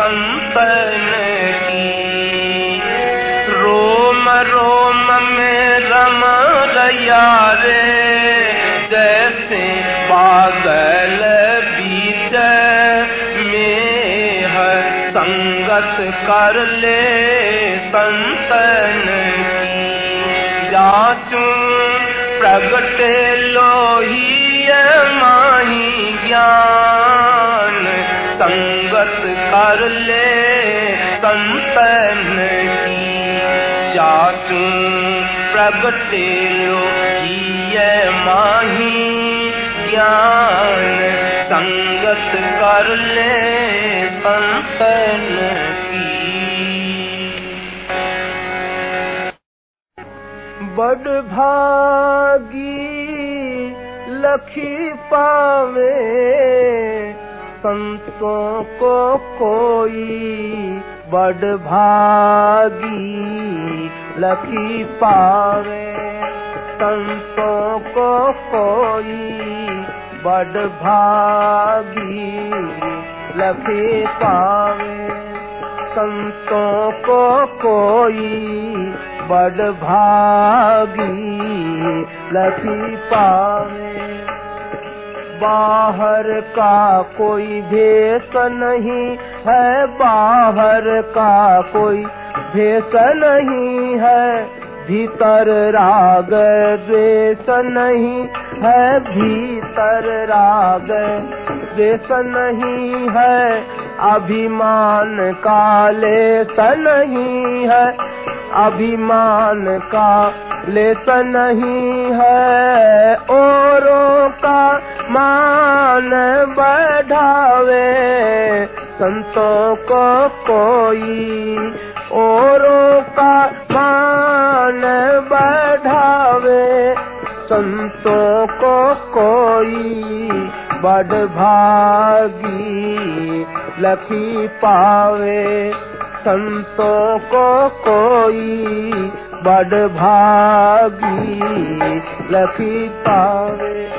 संतन की। रोम रोम में रम रया रे, जैसे बादल बीच में है संगत कर ले संतन जाचू प्रगट लोही माही ज्ञान संगत कर ले, संतन की चाचू प्रगटे ये माही ज्ञान। संगत कर ले, संतन की। बड़ भागी लखी पावे संतों को कोई बड़ भागी लखी पावे। संतों को कोई बड़ भागी लखी पावे। संतों को कोई बड़ भागी लखी पावे। बाहर का कोई भेष नहीं है, बाहर का कोई भेष नहीं है, भीतर राग द्वेष नहीं है, भीतर राग द्वेष नहीं है। अभिमान का लेस नहीं है। अभिमान का लेस नहीं है। औरों का मान बढ़ावे, संतों को कोई औरों का मान बढ़ावे, संतों को कोई बड़ भागी, लखी पावे। संतों को कोई बड़ भागी, लखी पावे।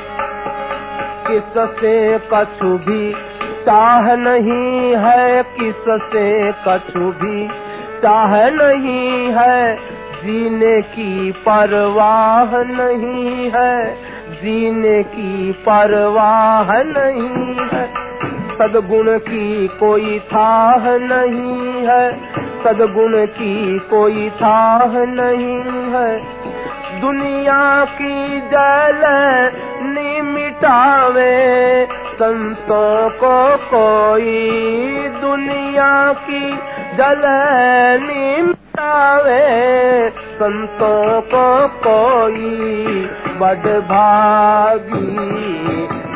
किस किससे कछु भी चाह नहीं है किस किससे कछु भी चाह नहीं है। जीने की परवाह नहीं है जीने की परवाह नहीं है। सदगुण की कोई थाह नहीं है। सदगुण की कोई थाह नहीं है। दुनिया की जल मिटावे। संतों को कोई दुनिया की जल मिटावे। संतों को कोई बड़ भागी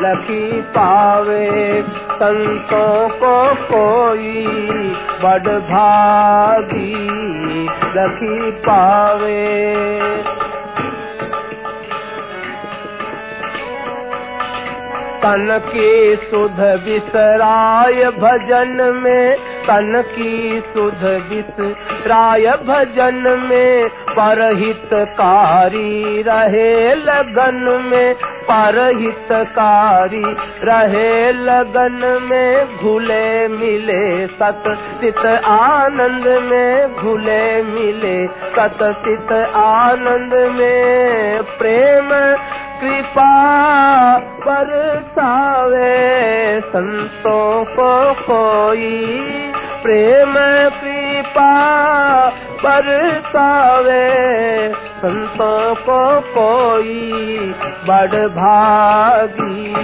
लखी पावे। संतों को कोई बड़ भागी लखी पावे। तन की सुध विसराय भजन में तन की सुध विसराय भजन में, परहितकारी रहे लगन में, परहितकारी रहे लगन में, घुले मिले सत चित आनंद में, घुले मिले सत चित आनंद में, प्रेम कृपा बरसावे संतों को कोई। प्रेम कृपा बरसावे संतों को कोई। बड़ भागी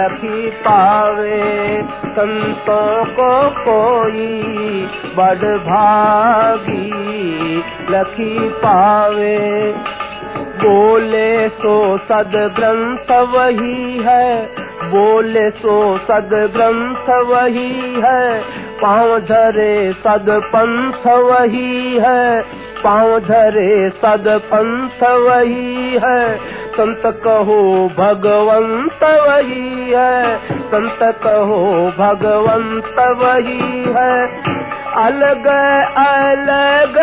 लखी पावे संतों को कोई। बड़ भागी लखी पावे बोले सो सद ग्रंथ वही है। बोले सो सद ग्रंथ वही है। पाँव धरे सद पंथ वही है। पाँव धरे सद पंथ वही है। संत कहो भगवंत वही है। संत कहो भगवंत वही है। अलग अलग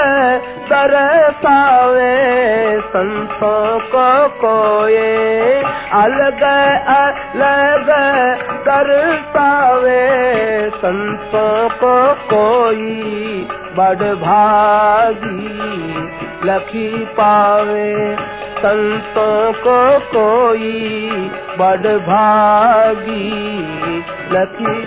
तरसावे संतों को कोये अलग अलग तरसावे संतों को कोई बड़ भागी लखी पावे संतों को कोई बड़ भागी लखी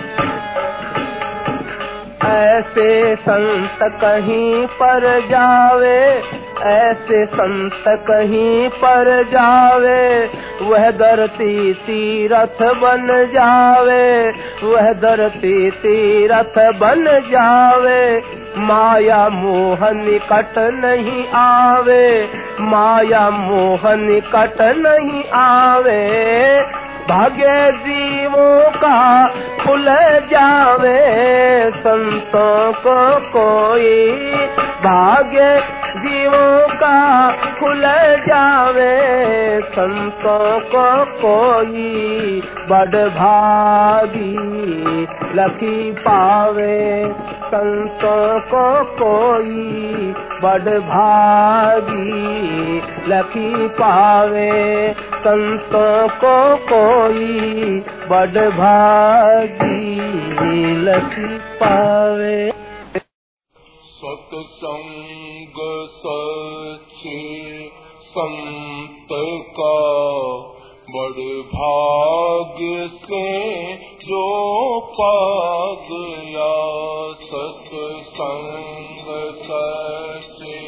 ऐसे संत कहीं पर जावे, ऐसे संत कहीं पर जावे, वह धरती तीरथ बन जावे, वह धरती तीरथ बन जावे। माया मोह निकट नहीं आवे, माया मोह निकट नहीं आवे। भाग्य जीवों का खुल जावे संतों को कोई भाग्य जीवों का खुल जावे, संतों को कोई बड़ भागी लखी पावे। संतों को कोई बड़ भागी लखी पावे। संतों को कोई बड़ भागी लखी पावे। सत्संग सच्चे संत का बड़ भाग्य से जो पा गया सत्संग सच्चे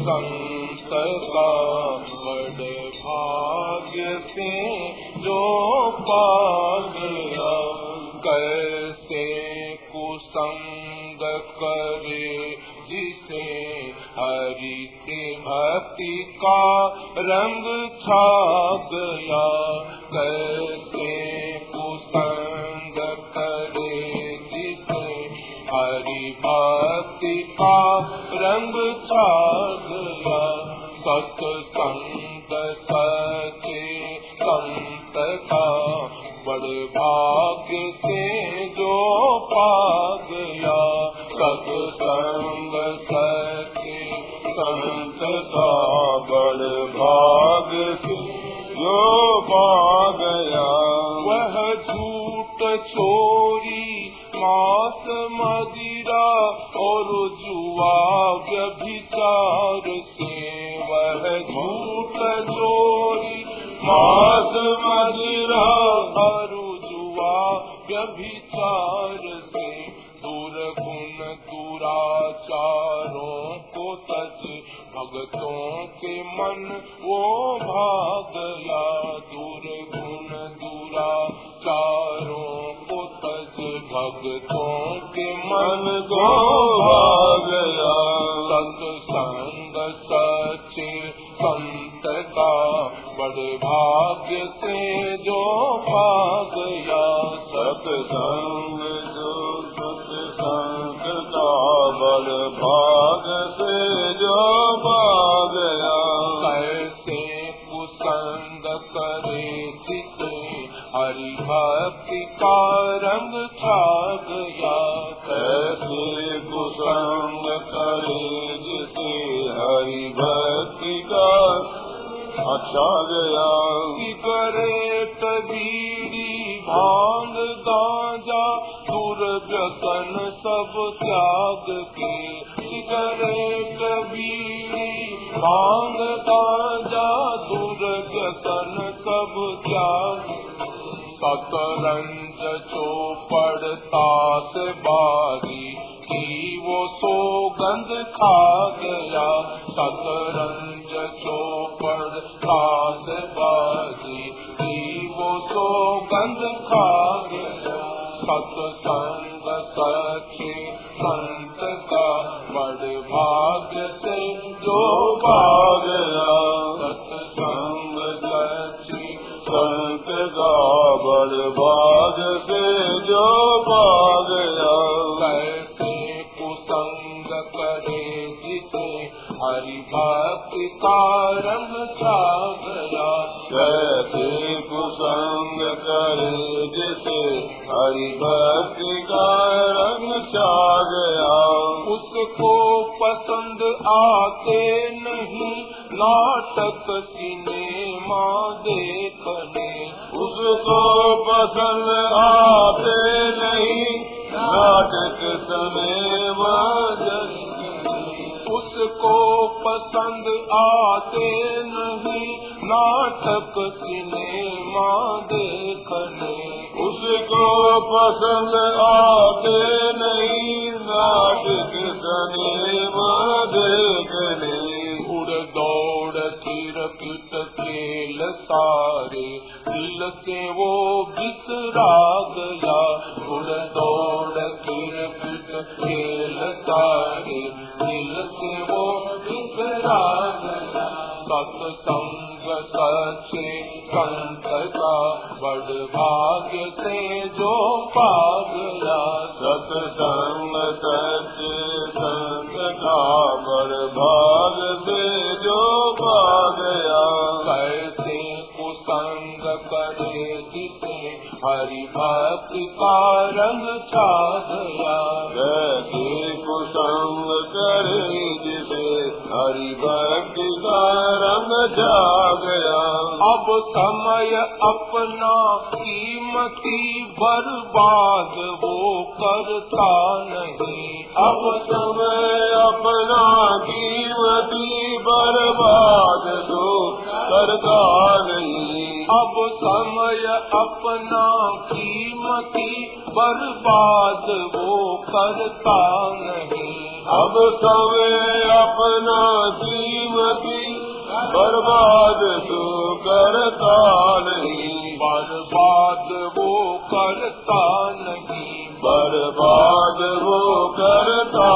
संत का बड़ भाग्य से जो हरि के भक्ति का रंग छा गया कैसे कुसंग करे जिसे हरि भक्ति का रंग छा गया सत्संग सचे संत का बड़े भाग्य से जो पा गया सत्संग सचे संत का बड़े भाग्य से जो पा गया वह झूठ चोरी, मांस मदिरा और जुआ व्यभिचार से। वह झूठ चोरी, मांस मदिरा और जुआ व्यभिचार से। दूर गुण दुराचारों को तज भगतों के मन, वो भाग गया दूर गुण दुराचारों को तज भगतों के मन को भाग गया सत्संग सचे संत का बड़े भाग्य से जो पा गया सत्संग जो सत्संग का बड़े से जो पा गया कैसे कुसंग करे जिसे हरि भक्ति का रंग छा गया कैसे कुसंग करे जिसे हरि भक्ति का अच्छा गया सिगरेट बीड़ी भाँग गांजा दुर्व्यसन सब त्याग के। सिगरेट बीड़ी भाँग गांजा दुर्व्यसन सब त्याग सतरंज चौपड़ तास बारी की वो सौगंध खा गया सतरंज चौपड़ तास बारी की वो सौगंध खा गया, सत्संग सचे संत का बड़ भाग्य से जो पा सत्संग सचे संत का बड़ भाग्य से जो पा कुसंग करे जिसे हरि भक्ति का रंग छा गया कैसे कुसंग करे जिसे हरि भक्ति का रंग छा गया उसको पसंद आते नहीं, नाटक सिनेमा देखने। उसको पसंद आते नहीं, नाटक सिनेमा उसको पसंद आते नहीं, नाटक सिनेमा देखने। उसको पसंद आते नहीं, नाटक सिनेमा देखने। उड़ दौड़ किरकिट खेल सारे, दिल से वो बिसरा गया। उड़ दौड़ किरकिट खेल सारे सत्संग सच्चे संत का बड़ भाग्य से जो पागला, सत्संग सच्चे संत का बड़ भाग से जो पागया कैसे कुसंग करे जिसे हरि भक्ति का रंग छा गया जैसे कुसंग करे जिसे हरि भक्ति का रंग जा गया अब समय अपना कीमती बर्बाद वो करता नहीं। अब समय अपना कीमती बर्बाद तो करता नहीं। अब समय अपना कीमती बर्बाद वो करता नहीं। अब सवे अपना कीमती बर्बाद तो करता नहीं, बर्बाद वो करता नहीं। बर्बाद वो करता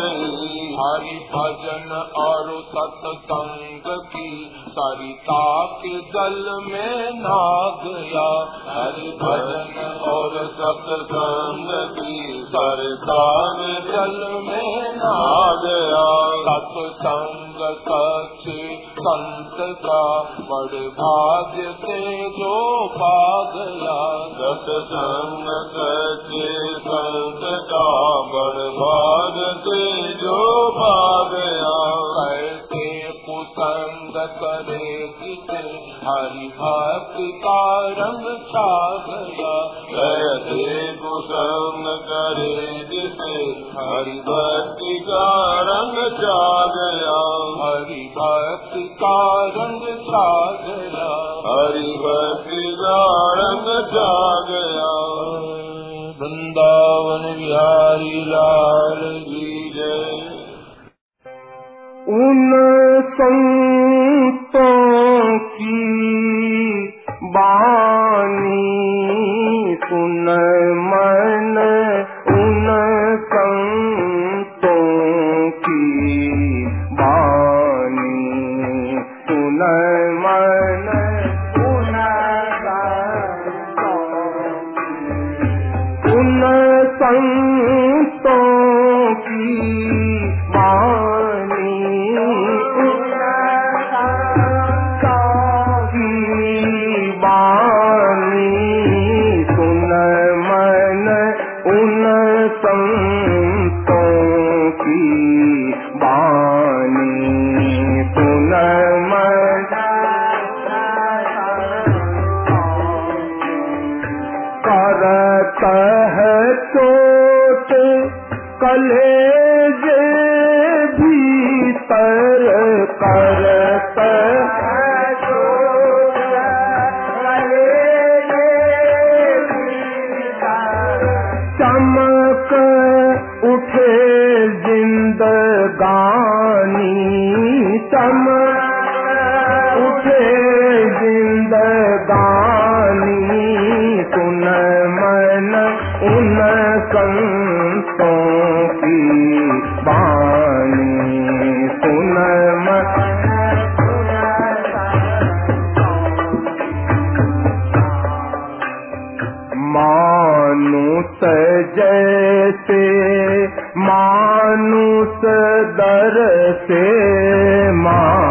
नहीं। हरि भजन और सत्संग की सरिता के जल में ना गया हरि भजन और सत्संग की सरता में जल में ना गया सत्संग सच्चे संत का बड़े भाग्य से जो पा गया सत्संग सच्चे संत का बर्बाद से जो पा गया कैसे कुसंग करे जिसे हरि भक्ति का रंग छा गया कैसे कुसंग करे जिसे हरि भक्ति का रंग जा गया हरि भक्ति का रंग छा गया हरि भक्ति का रंग जा गया वृंदावन बिहारी लाल जी जय। उन संतों की बानी सुन मन उन संतों चमे विंददानी सुनमन उन संतो पी सुन मानो त ज मानुष दर से मानुष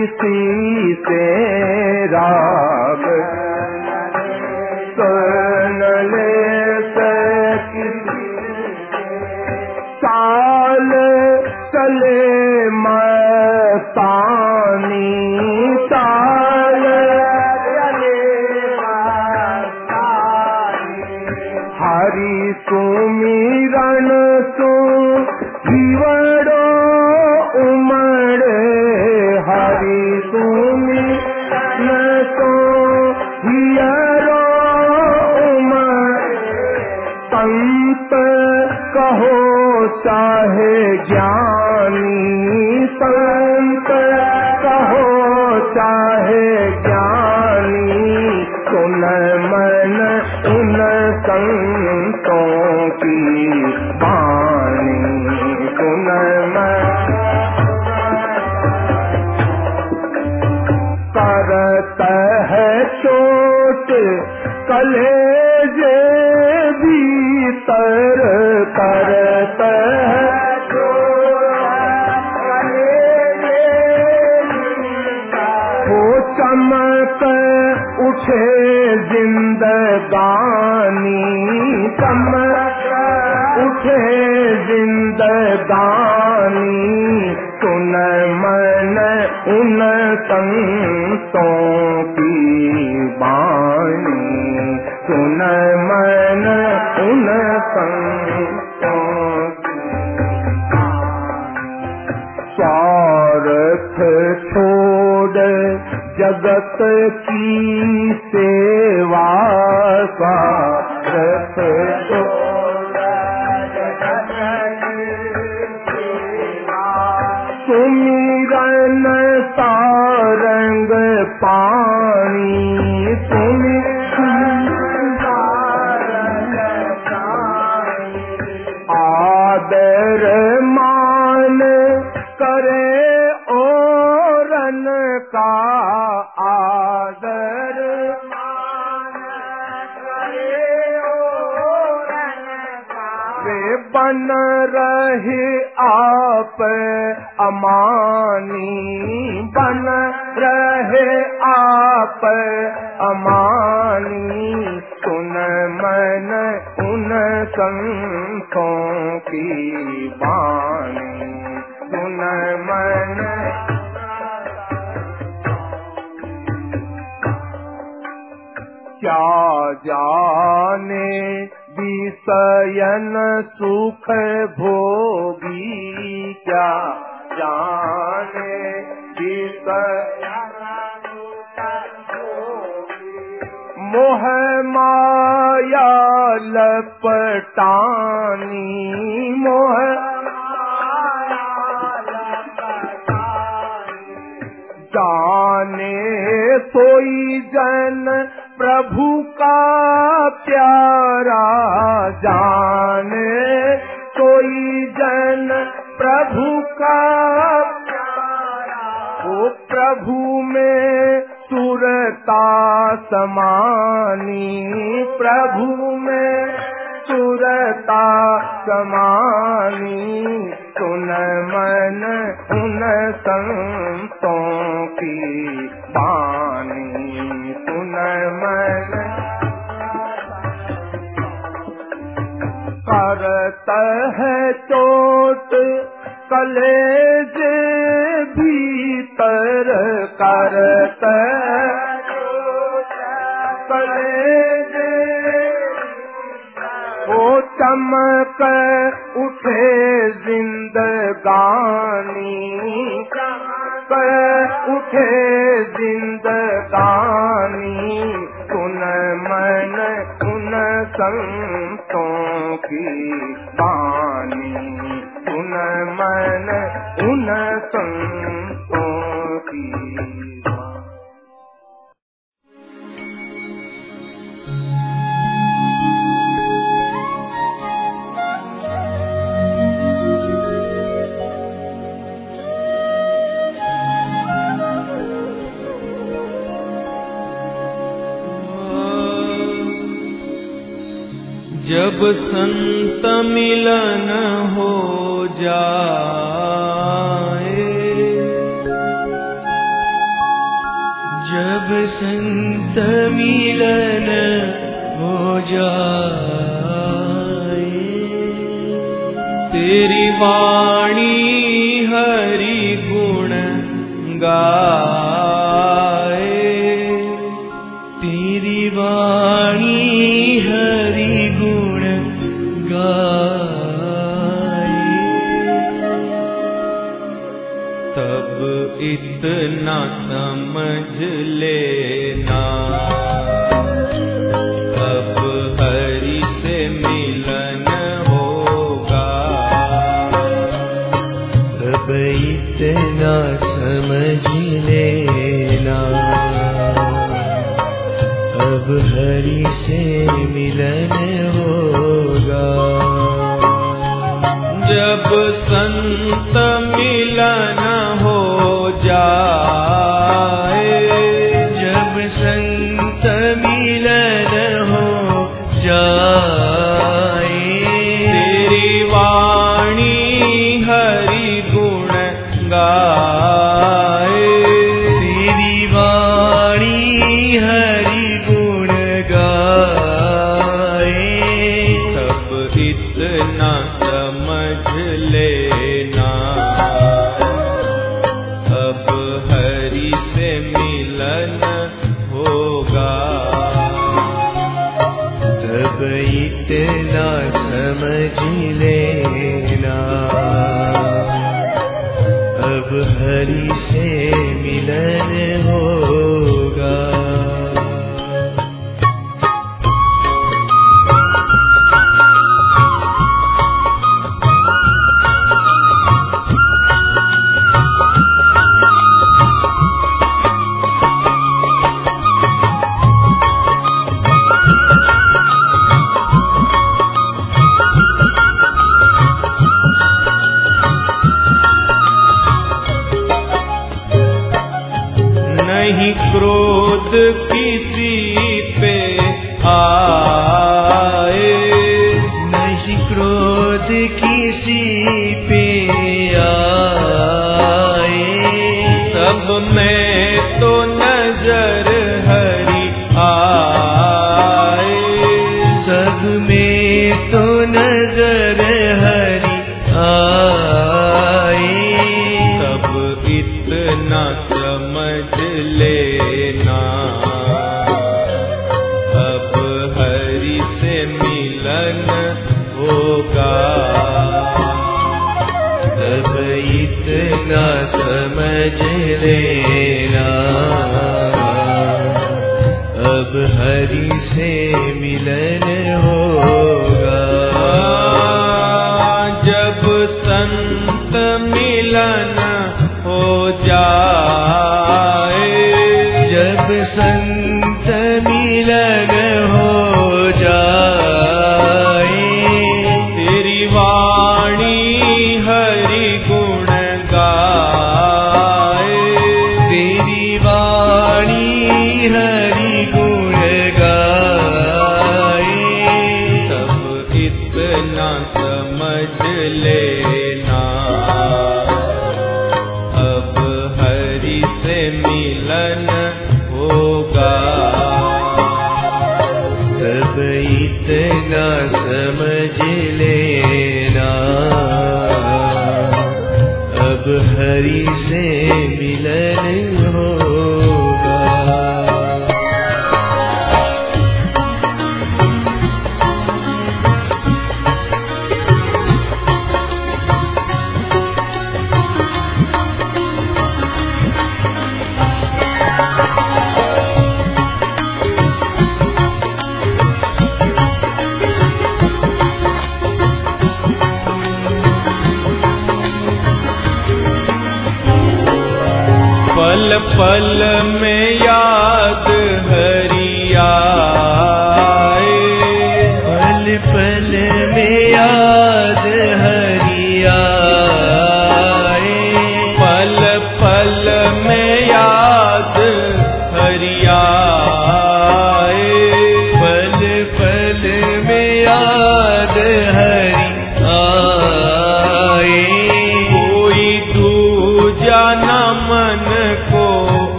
किसी क्या जाने विषयन सुख भोगी क्या जाने मोह माया लपटानी मोह जाने सोई जन प्रभु का प्यारा जाने सोई जन प्रभु का ओ प्रभु में सुरता समानी प्रभु में सुरता समानी सुन मन उन संतों की बानी सुन मन करत है चोट कलेज भीतर करत कलेज। ओ चमक उठे जिंदगानी। चमक उठे जिंदगानी। सुन मन सुन संतों की बानी सुन मन उन संतों की जब संत मिलन हो जाए जब संत मिलन हो जाए तेरी वाणी हरि गुण गा तेरी वाणी इतना समझ लेना। अब से मिलन होगा। अब इतना समझ लेना। अब हरि से मिलन होगा। जब संत मिलना जा। क्रोध किसी पे आए। सब मैं तो न भज अब हरी से मिलन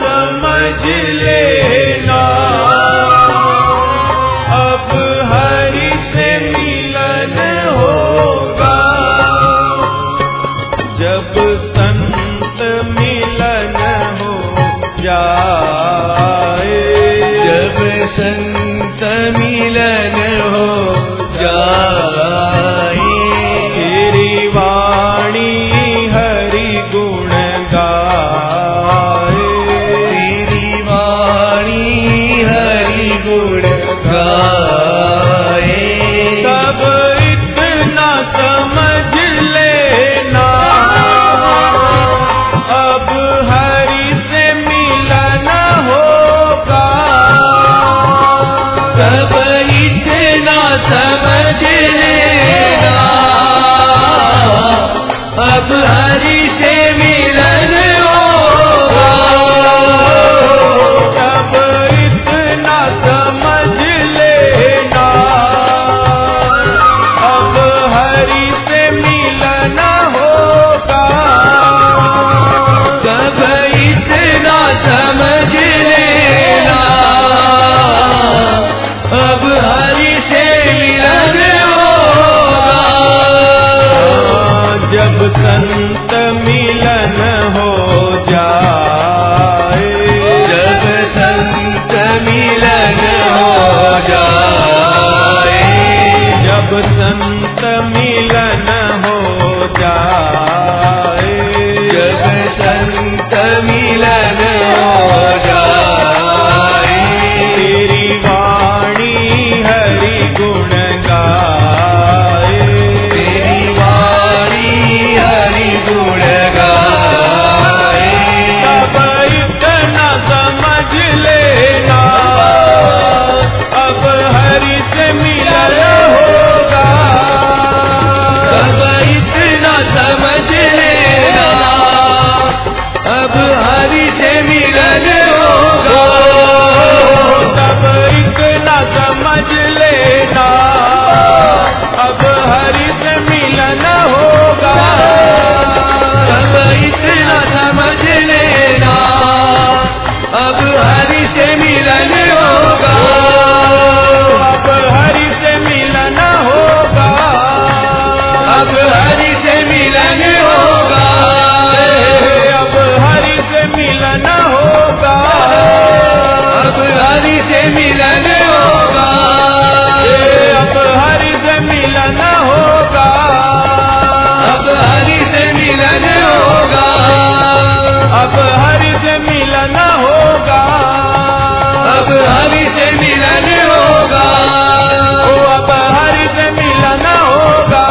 समझ अब हरि से मिलन होगा। अब इतना समझ लेना। अब हरि से मिलन होगा। अब होगा। अब से मिलन होगा। अब हरि से होगा। अब हरि से मिलन हरि से मिलन होगा। ओ अब हरि से मिलन होगा।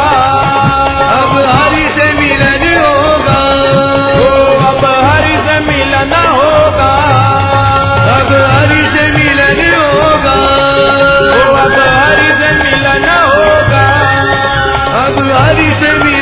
अब हरि से मिलन होगा। ओ अब हरि से मिलन होगा। अब हरि से मिलन होगा। ओ अब हरि से मिलन होगा। अब हरि से मिलन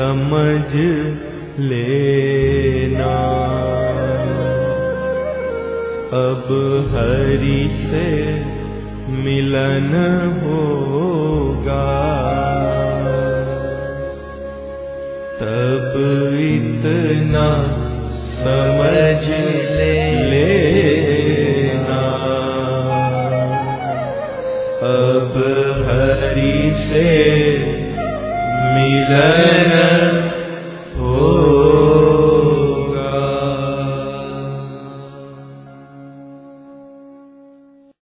समझ लेना। अब हरि से मिलन होगा। तब इतना समझ ले लेना। अब हरि से मिलन